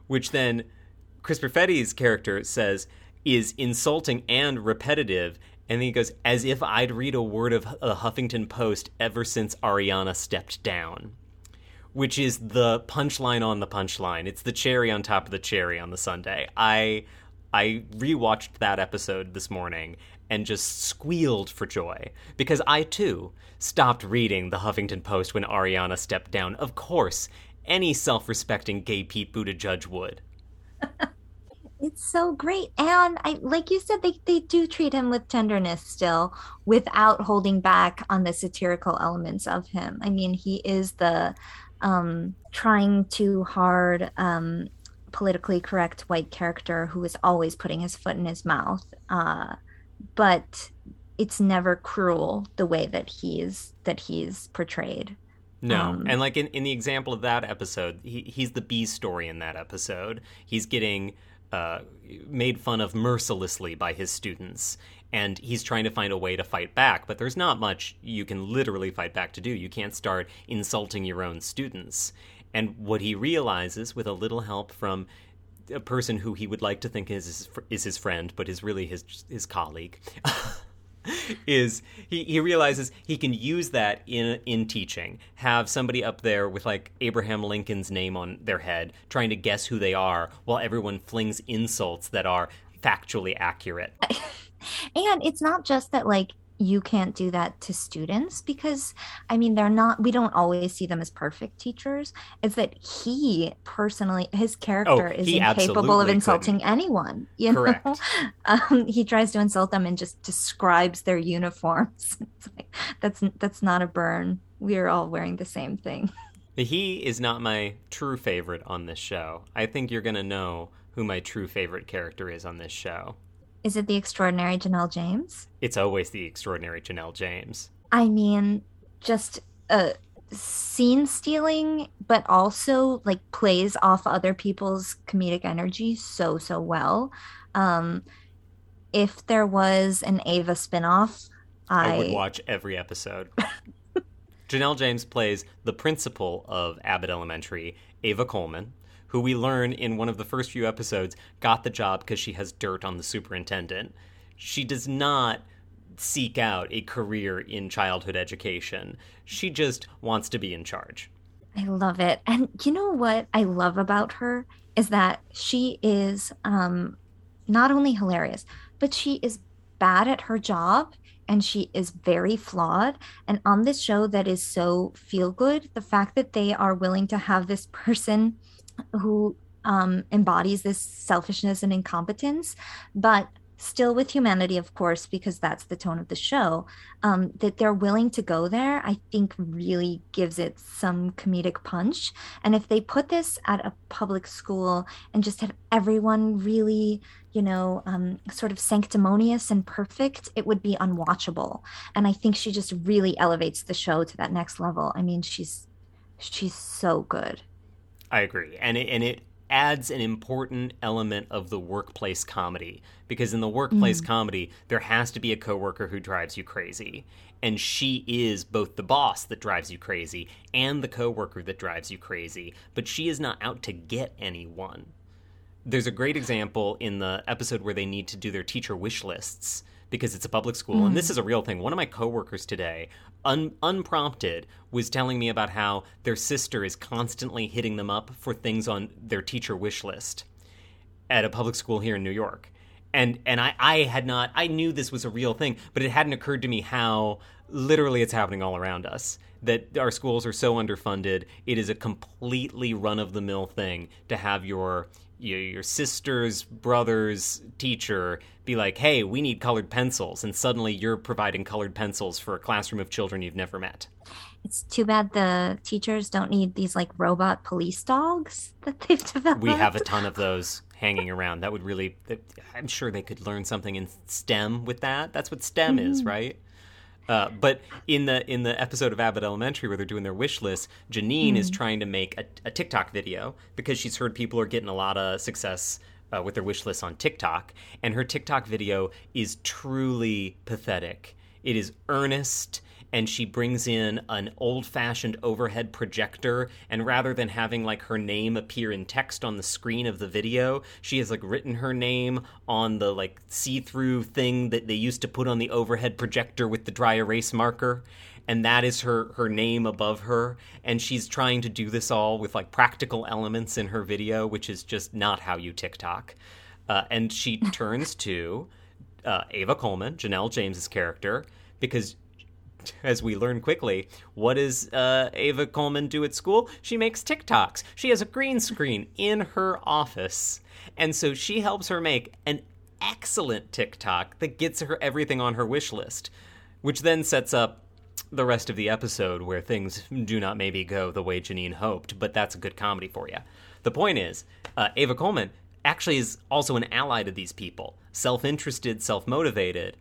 which then Chris Perfetti's character says is insulting and repetitive. And then he goes, as if I'd read a word of the Huffington Post ever since Arianna stepped down which is the punchline on the punchline. It's the cherry on top of the cherry on the sundae. I I rewatched that episode this morning and just squealed for joy because I too stopped reading the Huffington Post when Arianna stepped down. Of course, any self-respecting gay Pete Buttigieg would. <laughs> It's so great. And I like you said, they, they do treat him with tenderness still without holding back on the satirical elements of him. I mean, he is the um trying too hard um politically correct white character who is always putting his foot in his mouth. Uh but it's never cruel the way that he's that he's portrayed. No, Um, and like in, in the example of that episode, he, he's the B story in that episode. He's getting uh, made fun of mercilessly by his students, and he's trying to find a way to fight back. But there's not much you can literally fight back to do. You can't start insulting your own students. And what he realizes, with a little help from a person who he would like to think is his, is his friend, but is really his his colleague. <laughs> <laughs> is he, he realizes he can use that in in teaching. Have somebody up there with like abraham lincoln's name on their head trying to guess who they are while everyone flings insults that are factually accurate. <laughs> And it's not just that like you can't do that to students because I mean they're not we don't always see them as perfect teachers. It's that he personally his character is Oh, he incapable of insulting anyone. You Correct. know? <laughs> Um, he tries to insult them and just describes their uniforms. <laughs> It's like, that's that's not a burn. We are all wearing the same thing. <laughs> he is not my true favorite on this show i think you're gonna know who my true favorite character is on this show Is it the extraordinary Janelle James? it's always the extraordinary janelle james I mean, just uh scene stealing, but also like plays off other people's comedic energy so so well. Um if there was an Ava spinoff, I, I would watch every episode. <laughs> Janelle James plays the principal of Abbott Elementary, Ava Coleman, who we learn in one of the first few episodes got the job because she has dirt on the superintendent. She does not seek out a career in childhood education. She just wants to be in charge. I love it. And you know what I love about her is that she is um not only hilarious, but she is bad at her job and she is very flawed. And on this show that is so feel good, the fact that they are willing to have this person who um, embodies this selfishness and incompetence, but still with humanity, of course, because that's the tone of the show, um, that they're willing to go there, I think really gives it some comedic punch. And if they put this at a public school and just have everyone really, you know, um, sort of sanctimonious and perfect, it would be unwatchable. And I think she just really elevates the show to that next level. I mean, she's she's so good. I agree. And it, and it adds an important element of the workplace comedy because in the workplace mm-hmm. comedy there has to be a coworker who drives you crazy and she is both the boss that drives you crazy and the coworker that drives you crazy but she is not out to get anyone there's a great example in the episode where they need to do their teacher wish lists because it's a public school. And this mm. is a real thing. One of my coworkers today, un- unprompted, was telling me about how their sister is constantly hitting them up for things on their teacher wish list at a public school here in New York. And and I, I had not I knew this was a real thing, but it hadn't occurred to me how literally it's happening all around us. That our schools are so underfunded, it is a completely run of the mill thing to have your your, your sister's brother's teacher be like, "Hey, we need colored pencils," and suddenly you're providing colored pencils for a classroom of children you've never met. It's too bad the teachers don't need these like robot police dogs <laughs> that they've developed. We have a ton of those hanging around. That would really, I'm sure they could learn something in STEM with that. That's what STEM is, mm-hmm. right? Uh, but in the in the episode of Abbott Elementary where they're doing their wish list, Janine is trying to make a, a TikTok video because she's heard people are getting a lot of success uh, with their wish lists on TikTok, and her TikTok video is truly pathetic. It is earnest and she brings in an old-fashioned overhead projector and rather than having like her name appear in text on the screen of the video she has like written her name on the like see-through thing that they used to put on the overhead projector with the dry erase marker and that is her her name above her and she's trying to do this all with like practical elements in her video which is just not how you tiktok. Uh, and she <laughs> turns to uh, ava coleman janelle james's character because as we learn quickly, what does uh, Ava Coleman do at school? She makes TikToks. She has a green screen in her office. And so she helps her make an excellent TikTok that gets her everything on her wish list, which then sets up the rest of the episode where things do not maybe go the way Janine hoped, but that's a good comedy for you. The point is, uh, Ava Coleman actually is also an ally to these people, self interested, self motivated,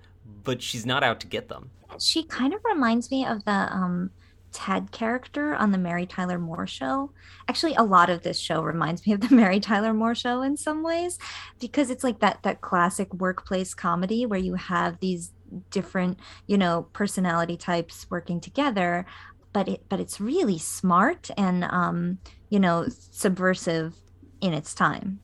but she's not out to get them. She kind of reminds me of the um, Ted character on the Mary Tyler Moore show. Actually, a lot of this show reminds me of the <laughs> Mary Tyler Moore show in some ways because it's like that that classic workplace comedy where you have these different, you know, personality types working together, but it but it's really smart and um, you know, subversive in its time.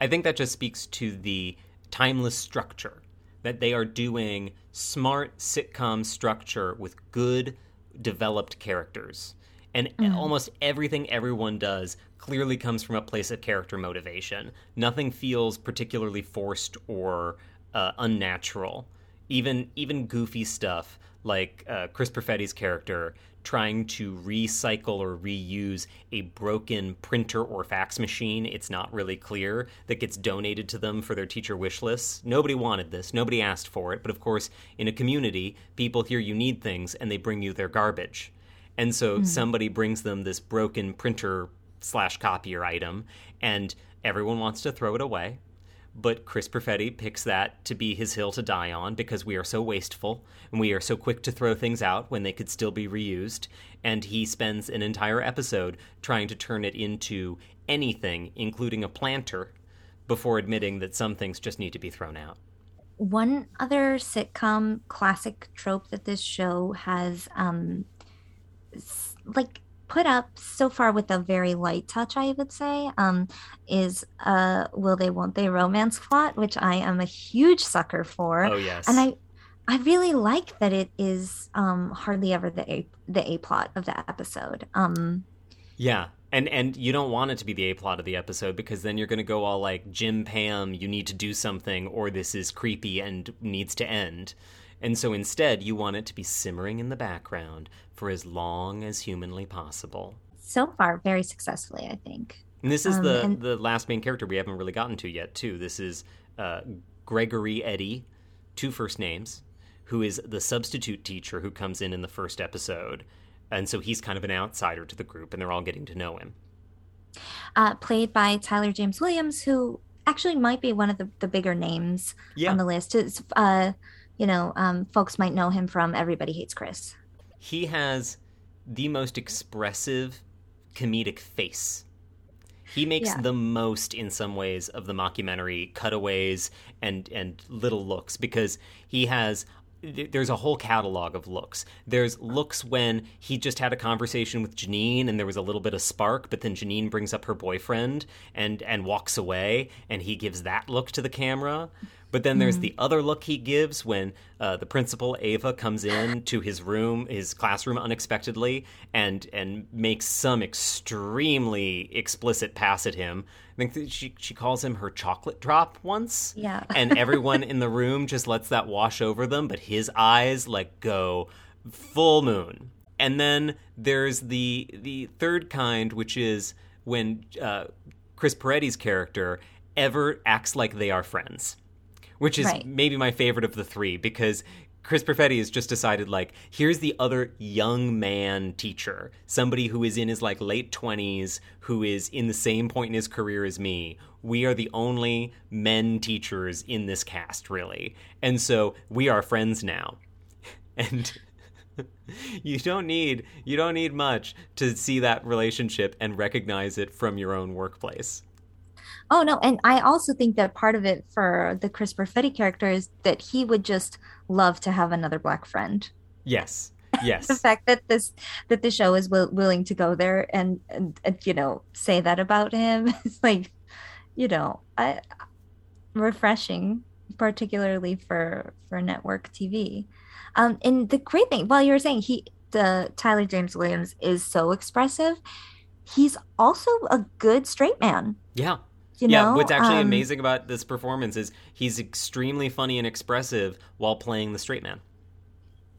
I think that just speaks to the timeless structure that they are doing smart sitcom structure with good developed characters. And Mm-hmm. almost everything everyone does clearly comes from a place of character motivation. Nothing feels particularly forced or uh, unnatural. Even even goofy stuff like uh, Chris Perfetti's character trying to recycle or reuse a broken printer or fax machine. It's not really clear that gets donated to them for their teacher wish lists. Nobody wanted this. Nobody asked for it. But of course, in a community, people hear you need things and they bring you their garbage. And so somebody brings them this broken printer slash copier item, and everyone wants to throw it away. But Chris Perfetti picks that to be his hill to die on because we are so wasteful and we are so quick to throw things out when they could still be reused. And he spends an entire episode trying to turn it into anything, including a planter, before admitting that some things just need to be thrown out. One other sitcom classic trope that this show has um like put up so far with a very light touch, I would say, um, is uh will they won't they romance plot, which I am a huge sucker for. Oh, yes. And I I really like that it is um hardly ever the A the A plot of the episode. Um Yeah. And and you don't want it to be the A plot of the episode because then you're going to go all like Jim Pam, you need to do something or this is creepy and needs to end. And so instead, you want it to be simmering in the background for as long as humanly possible. so far very successfully, I think. And this is Um, the and- the last main character we haven't really gotten to yet, too. This is uh, Gregory Eddy, two first names, who is the substitute teacher who comes in in the first episode. And so he's kind of an outsider to the group, and they're all getting to know him. uh, played by Tyler James Williams, who actually might be one of the, the bigger names Yeah. on the list. It's, uh, you know, um, folks might know him from Everybody Hates Chris. he has the most expressive comedic face. He makes Yeah. the most in some ways of the mockumentary cutaways and and little looks because he has th- there's a whole catalog of looks. There's looks when he just had a conversation with Janine and there was a little bit of spark, but then Janine brings up her boyfriend and and walks away and he gives that look to the camera But then there's the other look he gives when uh, the principal Ava comes in <gasps> to his room, his classroom unexpectedly, and and makes some extremely explicit pass at him. I think she she calls him her chocolate drop once. Yeah. <laughs> and everyone in the room just lets that wash over them, but his eyes like go full moon. And then there's the the third kind, which is when uh, Chris Perfetti's character ever acts like they are friends, which is Right. maybe my favorite of the three because Chris Perfetti has just decided like here's the other young man teacher, somebody who is in his like late 20s who is in the same point in his career as me. We are the only men teachers in this cast really. And so we are friends now. <laughs> And <laughs> you don't need you don't need much to see that relationship and recognize it from your own workplace. Oh no, and I also think that part of it for the Chris Perfetti character is that he would just love to have another black friend. Yes. Yes. <laughs> the fact that this that the show is will, willing to go there and, and, and you know say that about him <laughs> is like, you know, I, refreshing, particularly for for network TV. Um, and the great thing, while you were saying he, the Tyler James Williams is so expressive, he's also a good straight man. yeah. You yeah, know, what's actually Um, amazing about this performance is he's extremely funny and expressive while playing the straight man.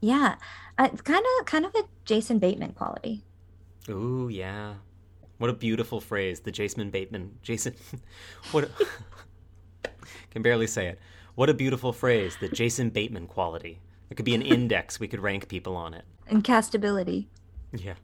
Yeah, uh, it's kind of kind of a Jason Bateman quality. Ooh, yeah. What a beautiful phrase, the Jason Bateman. Jason <laughs> what a, <laughs> can barely say it. What a beautiful phrase, the Jason Bateman quality. It could be an index, we could rank people on it. And castability. Yeah.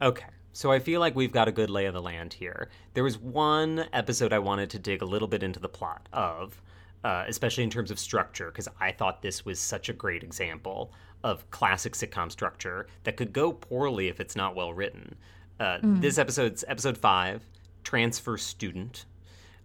Okay. So I feel like we've got a good lay of the land here. There was one episode I wanted to dig a little bit into the plot of, uh, especially in terms of structure, because I thought this was such a great example of classic sitcom structure that could go poorly if it's not well written. Uh, This episode's episode five, Transfer Student.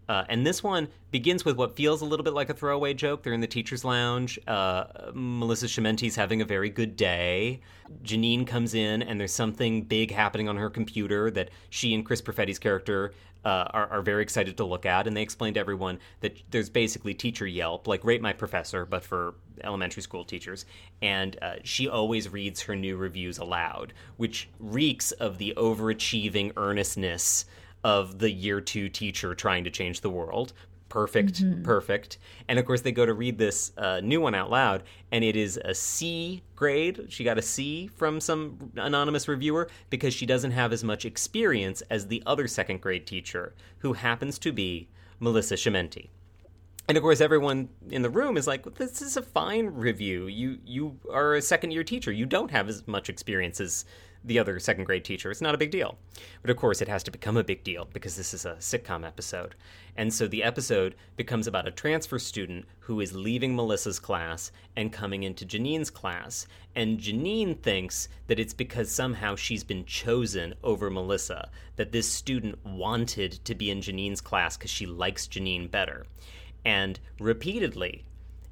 Uh, and this one begins with what feels a little bit like a throwaway joke. They're in the teacher's lounge. Uh, Melissa Schemmenti's having a very good day. Janine comes in, and there's something big happening on her computer that she and Chris Perfetti's character uh, are, are very excited to look at. And they explain to everyone that there's basically teacher Yelp, like Rate My Professor, but for elementary school teachers. And uh, she always reads her new reviews aloud, which reeks of the overachieving earnestness of the year two teacher trying to change the world. Perfect, perfect. And of course, they go to read this uh, new one out loud, and it is a C grade. She got a C from some anonymous reviewer because she doesn't have as much experience as the other second grade teacher, who happens to be Melissa Schemmenti. And of course, everyone in the room is like, "This is a fine review. You you are a second year teacher. You don't have as much experience as the other second grade teacher. It's not a big deal." But of course, it has to become a big deal because this is a sitcom episode, and so the episode becomes about a transfer student who is leaving Melissa's class and coming into Janine's class. And Janine thinks that it's because somehow she's been chosen over Melissa. That this student wanted to be in Janine's class because she likes Janine better. And repeatedly,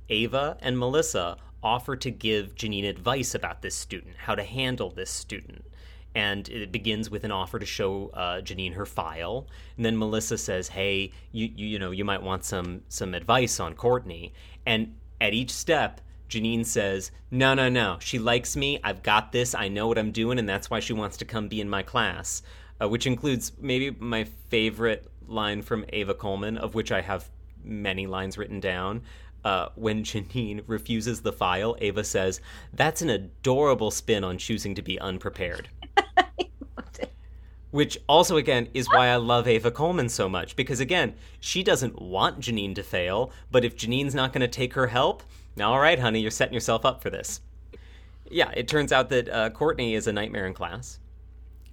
Ava and Melissa offer to give Janine advice about this student, how to handle this student. And it begins with an offer to show uh, Janine her file, and then Melissa says, "Hey, you, you you know you might want some some advice on Courtney." And at each step, Janine says, "No, no, no. She likes me. I've got this. I know what I'm doing, and that's why she wants to come be in my class." Uh, which includes maybe my favorite line from Ava Coleman, of which I have many lines written down. Uh, when <laughs> Janine refuses the file, Ava says, That's an adorable spin on choosing to be unprepared. <laughs> Which also, again, is why I love Ava Coleman so much. Because, again, she doesn't want Janine to fail, but if Janine's not going to take her help, now all right, honey, you're setting yourself up for this. Yeah, it turns out that uh, Courtney is a nightmare in class.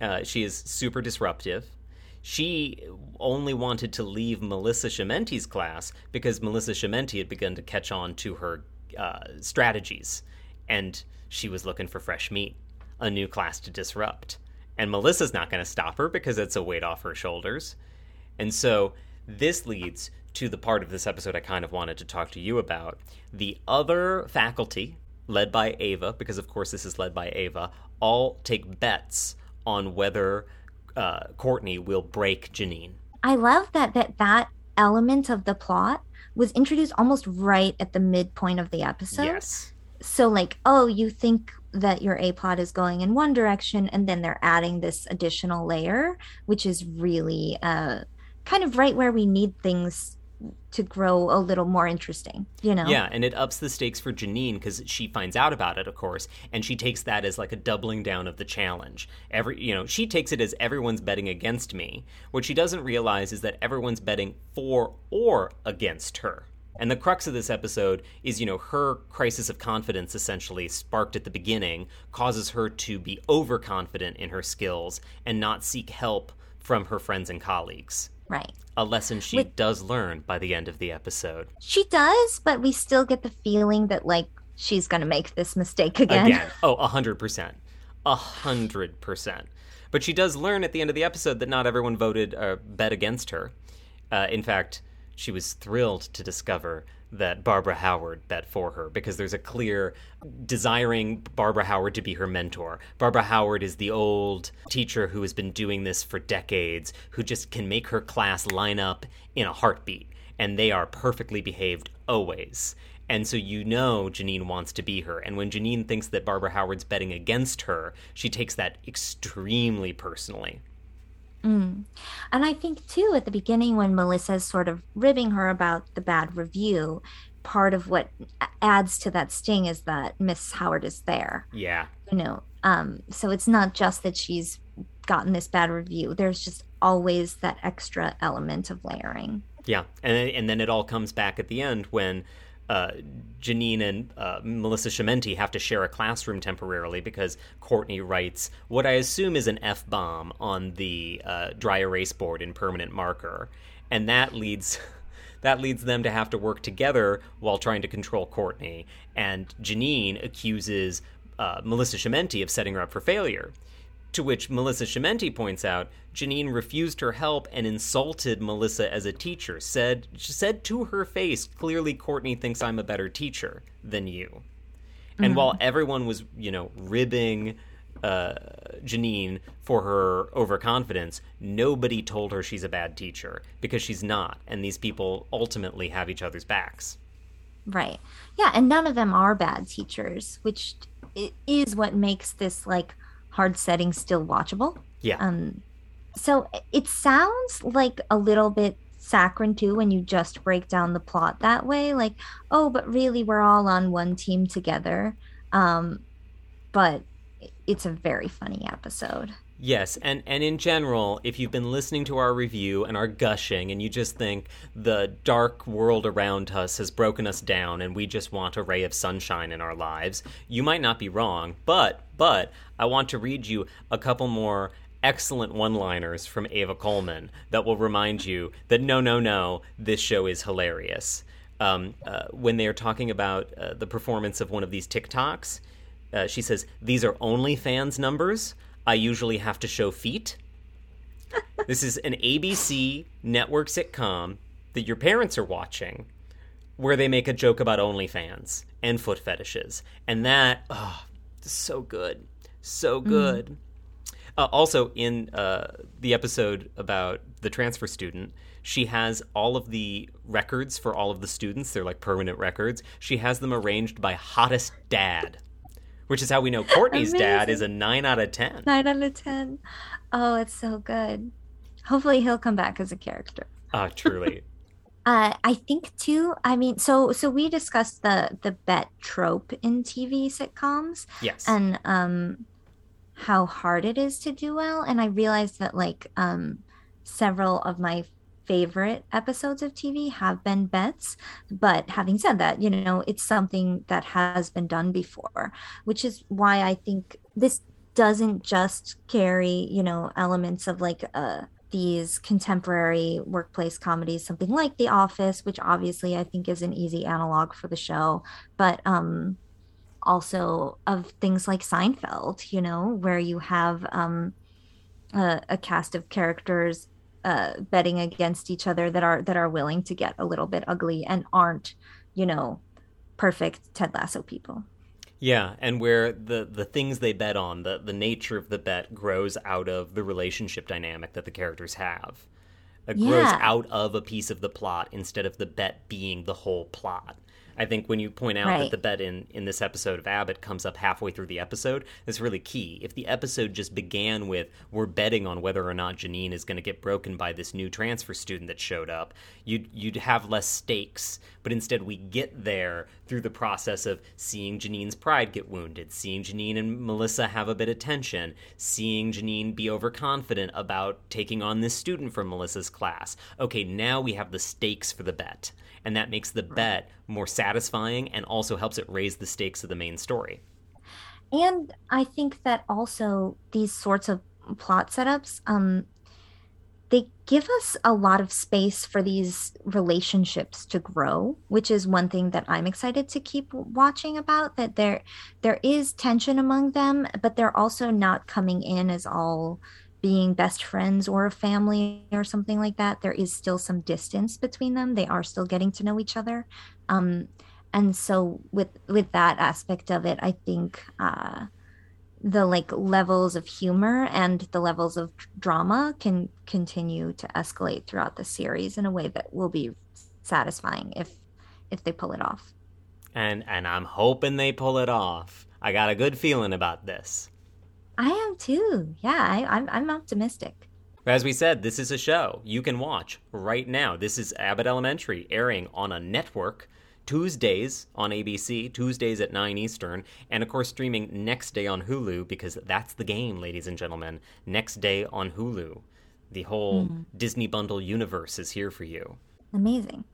Uh, she is super disruptive. She only wanted to leave Melissa Schemmenti's class because Melissa Schemmenti had begun to catch on to her uh, strategies, and she was looking for fresh meat, a new class to disrupt. And Melissa's not going to stop her because it's a weight off her shoulders. And so this leads to the part of this episode I kind of wanted to talk to you about. The other faculty, led by Ava, because of course this is led by Ava, all take bets on whether uh, Courtney will break Janine. I love that that that element of the plot was introduced almost right at the midpoint of the episode. Yes. So, like, oh, you think that your A plot is going in one direction, and then they're adding this additional layer, which is really uh, kind of right where we need things to grow a little more interesting, you know? Yeah, and it ups the stakes for Janine because she finds out about it, of course, and she takes that as like a doubling down of the challenge. Every, you know, she takes it as everyone's betting against me. What she doesn't realize is that everyone's betting for or against her. And the crux of this episode is, you know, her crisis of confidence, essentially sparked at the beginning, causes her to be overconfident in her skills and not seek help from her friends and colleagues. Right. A lesson she With- does learn by the end of the episode. She does, but we still get the feeling that, like, she's going to make this mistake again. Again. <laughs> Oh, a hundred percent. A hundred percent. But she does learn at the end of the episode that not everyone voted uh, bet against her. Uh, in fact, she was thrilled to discover that Barbara Howard bet for her because there's a clear desiring Barbara Howard to be her mentor. Barbara Howard is the old teacher who has been doing this for decades, who just can make her class line up in a heartbeat, and they are perfectly behaved always. And so you know Janine wants to be her. And when Janine thinks that Barbara Howard's betting against her, she takes that extremely personally. Mm. And I think, too, at the beginning, when Melissa's sort of ribbing her about the bad review, part of what adds to that sting is that Miss Howard is there. Yeah. You know, um, so it's not just that she's gotten this bad review, there's just always that extra element of layering. Yeah. And, and then it all comes back at the end when uh, Janine and uh, Melissa Schemmenti have to share a classroom temporarily because Courtney writes what I assume is an F bomb on the uh, dry erase board in permanent marker, and that leads <laughs> that leads them to have to work together while trying to control Courtney. And Janine accuses uh, Melissa Schemmenti of setting her up for failure. To which Melissa Schemmenti points out Janine refused her help and insulted Melissa as a teacher. Said said to her face, clearly Courtney thinks I'm a better teacher than you. And while everyone was, you know, ribbing uh, Janine for her overconfidence, nobody told her she's a bad teacher because she's not. And these people ultimately have each other's backs. Right. Yeah. And none of them are bad teachers, which is what makes this like hard setting still watchable. Yeah. Um, so it sounds like a little bit saccharine too when you just break down the plot that way. Like, oh, but really we're all on one team together. Um, but it's a very funny episode. Yes, and, and in general, if you've been listening to our review and are gushing and you just think the dark world around us has broken us down and we just want a ray of sunshine in our lives, you might not be wrong. But but I want to read you a couple more excellent one-liners from Ava Coleman that will remind you that no no no, this show is hilarious. Um, uh, when they are talking about uh, the performance of one of these TikToks, uh, she says, These are OnlyFans numbers. I usually have to show feet. <laughs> this is an ABC network sitcom that your parents are watching where they make a joke about OnlyFans and foot fetishes. And that, oh, so good. So good. Uh, also, in uh, the episode about the transfer student, she has all of the records for all of the students. They're like permanent records. She has them arranged by hottest dad, which is how we know Courtney's dad is a 9 out of 10. Nine out of ten. Oh, it's so good. Hopefully he'll come back as a character. Ah, truly. <laughs> Uh, I think too. I mean, so so we discussed the the bet trope in TV sitcoms Yes. and um how hard it is to do well. And I realized that like um several of my favorite episodes of TV have been bets. But having said that, you know, it's something that has been done before, which is why I think this doesn't just carry, you know, elements of like uh these contemporary workplace comedies, something like The Office, which obviously I think is an easy analog for the show, but um also of things like Seinfeld, you know, where you have um a, a cast of characters uh betting against each other that are that are willing to get a little bit ugly and aren't, you know, perfect Ted Lasso people. Yeah, and where the the things they bet on, the the nature of the bet grows out of the relationship dynamic that the characters have. It grows Yeah. out of a piece of the plot instead of the bet being the whole plot. I think when you point out that the bet in, in this episode of Abbott comes up halfway through the episode, that's really key. If the episode just began with we're betting on whether or not Janine is going to get broken by this new transfer student that showed up, you'd you'd have less stakes. But instead, we get there through the process of seeing Janine's pride get wounded, seeing Janine and Melissa have a bit of tension, seeing Janine be overconfident about taking on this student from Melissa's class. Okay, now we have the stakes for the bet and that makes the bet more satisfying and also helps it raise the stakes of the main story. And I think that also these sorts of plot setups, um, they give us a lot of space for these relationships to grow, which is one thing that I'm excited to keep watching about. That there there is tension among them, but they're also not coming in as all being best friends or a family or something like that. There is still some distance between them. They are still getting to know each other. Um, and so with with that aspect of it, I think uh, the like levels of humor and the levels of drama can continue to escalate throughout the series in a way that will be satisfying if if they pull it off. And and I'm hoping they pull it off. I got a good feeling about this. I am too. Yeah, I, I'm I'm optimistic. As we said, this is a show you can watch right now. This is Abbott Elementary airing on a network Tuesdays on ABC, Tuesdays at 9 Eastern, and of course streaming next day on Hulu because that's the game, ladies and gentlemen. Next day on Hulu. The whole hmm. Disney Bundle universe is here for you. Amazing.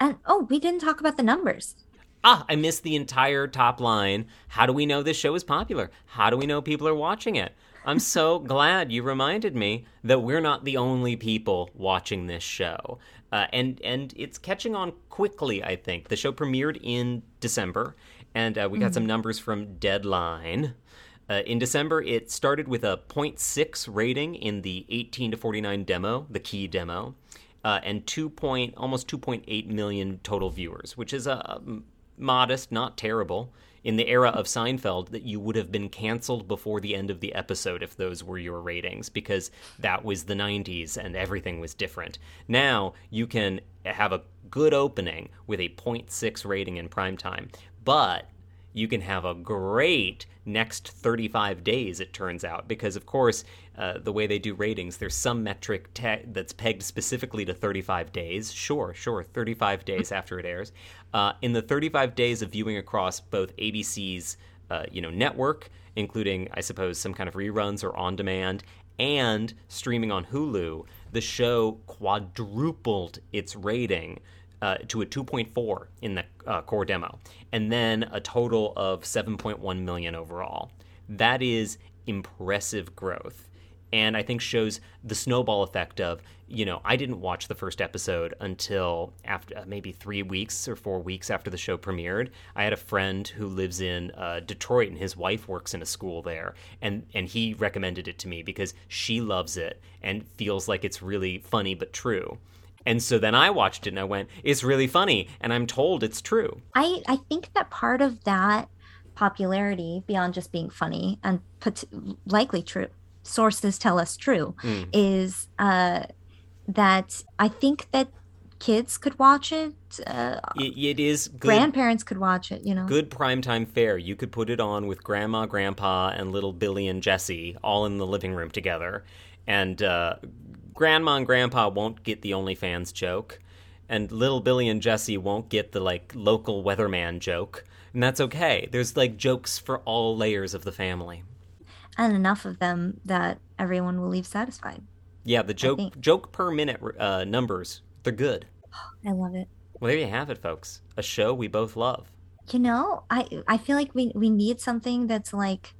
And oh, we didn't talk about the numbers. Ah, I missed the entire top line. How do we know this show is popular? How do we know people are watching it? I'm <laughs> so glad you reminded me that we're not the only people watching this show. Uh, and and it's catching on quickly, I think. The show premiered in December, and uh, we got some numbers from Deadline. Uh, in December, it started with a 0.6 rating in the 18 to 49 demo, the key demo, uh, and 2 point, almost 2.8 million total viewers, which is a um, modest, not terrible. In the era of Seinfeld, that you would have been canceled before the end of the episode if those were your ratings, because that was the 90s and everything was different. Now you can have a good opening with a 0.6 rating in primetime, but you can have a great next 35 days, it turns out, because of course, uh, the way they do ratings, there's some metric te- that's pegged specifically to 35 days. Sure, sure, 35 days after it airs. Uh, in the 35 days of viewing across both ABC's uh, you know network, including I suppose some kind of reruns or on demand, and streaming on Hulu, the show quadrupled its rating uh, to a 2.4 in the uh, core demo, and then a total of 7.1 million overall. That is impressive growth. And I think shows the snowball effect of, you know, I didn't watch the first episode until after uh, maybe three weeks or four weeks after the show premiered. I had a friend who lives in uh, Detroit and his wife works in a school there. And, and he recommended it to me because she loves it and feels like it's really funny but true. And so then I watched it and I went, it's really funny. And I'm told it's true. I I think that part of that popularity beyond just being funny and pot- likely true sources tell us true Mm. is uh that I think that kids could watch it uh, It, it is good. grandparents could watch it you know good primetime fare. You could put it on with grandma, grandpa, and little Billy and Jesse all in the living room together. And uh, grandma and grandpa won't get the OnlyFans joke. And little Billy and Jesse won't get the like local weatherman joke. And that's okay. There's like jokes for all layers of the family. and enough of them that everyone will leave satisfied Yeah, the joke joke per minute uh, numbers, they're good. <gasps> I love it Well, there you have it, folks. A show we both love. you know I I feel like we we need something that's like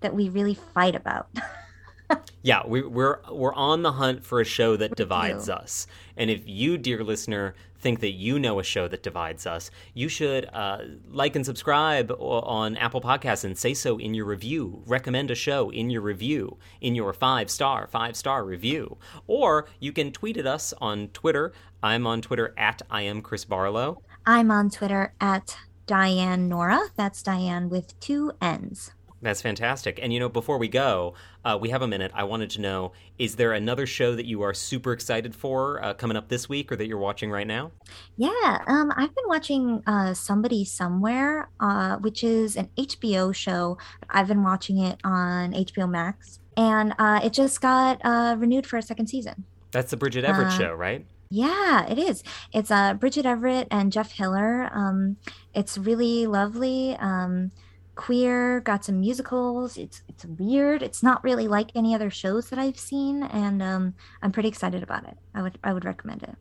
that we really fight about <laughs> <laughs> Yeah, we, we're we're on the hunt for a show that divides us. And if you, dear listener, think that you know a show that divides us, you should uh, like and subscribe on Apple Podcasts and say so in your review. Recommend a show in your review, in your five star five star review, or you can tweet at us on Twitter. I'm on Twitter at I am Chris Barlow. I'm on Twitter at Dianne Nora. That's Dianne with two N's. That's fantastic. And you know, before we go, uh, we have a minute. I wanted to know: is there another show that you are super excited for uh, coming up this week, or that you're watching right now? Yeah, um, I've been watching uh, Somebody Somewhere, uh, which is an HBO show. I've been watching it on HBO Max, and uh, it just got uh, renewed for a second season. That's the Bridget Everett show, right? Yeah, it is. It's uh, Bridget Everett and Jeff Hiller. Um, it's really lovely. Um, queer, got some musicals. It's it's weird. It's not really like any other shows that I've seen, and um, I'm pretty excited about it. I would I would recommend it.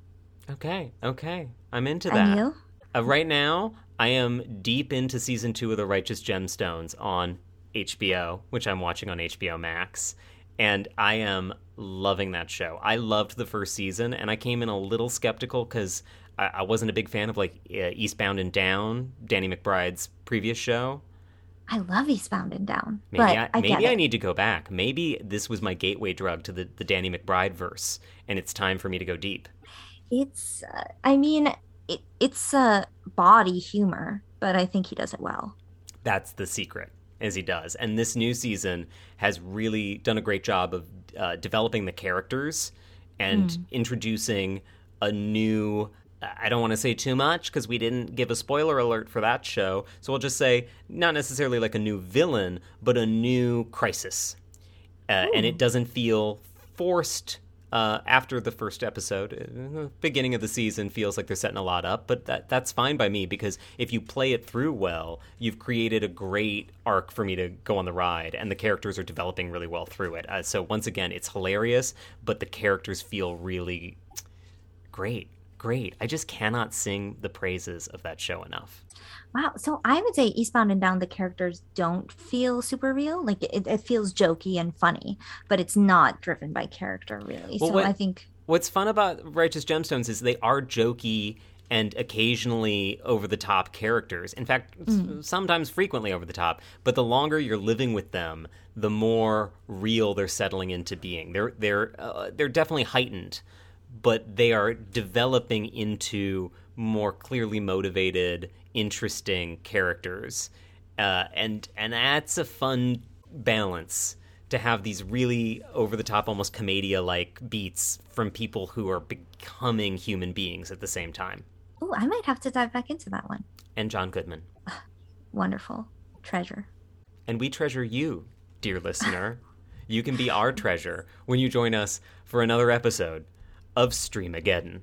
Okay, okay, I'm into And that. you? Uh, right now, I am deep into season two of The Righteous Gemstones on HBO, which I'm watching on HBO Max, and I am loving that show. I loved the first season, and I came in a little skeptical because I, I wasn't a big fan of like uh, Eastbound and Down, Danny McBride's previous show. I love Eastbound and Down, Maybe but I, I, maybe I need to go back. Maybe this was my gateway drug to the, the Danny McBride verse, and it's time for me to go deep. It's uh, I mean it, it's uh, body humor, but I think he does it well. That's the secret, as he does. And this new season has really done a great job of uh, developing the characters and introducing a new. I don't want to say too much because we didn't give a spoiler alert for that show. So we'll just say not necessarily like a new villain, but a new crisis. Uh, and it doesn't feel forced uh, after the first episode. Uh, The beginning of the season feels like they're setting a lot up, but that that's fine by me because if you play it through well, you've created a great arc for me to go on the ride, and the characters are developing really well through it. Uh, so once again, it's hilarious, but the characters feel really great. Great. I just cannot sing the praises of that show enough. Wow. So I would say Eastbound and Down, the characters don't feel super real. Like it, it feels jokey and funny, but it's not driven by character really. Well, so what- I think What's fun about Righteous Gemstones is they are jokey and occasionally over the top characters. In fact, s- sometimes frequently over the top. But the longer you're living with them, the more real they're settling into being. They're they're uh, they're definitely heightened, but they are developing into more clearly motivated, interesting characters, uh, and and that's a fun balance to have these really over the top, almost comedia like beats from people who are becoming human beings at the same time. oh, I might have to dive back into that one. And John Goodman. <sighs> Wonderful treasure. And we treasure you, dear listener. you can be our treasure when you join us for another episode of Streamageddon.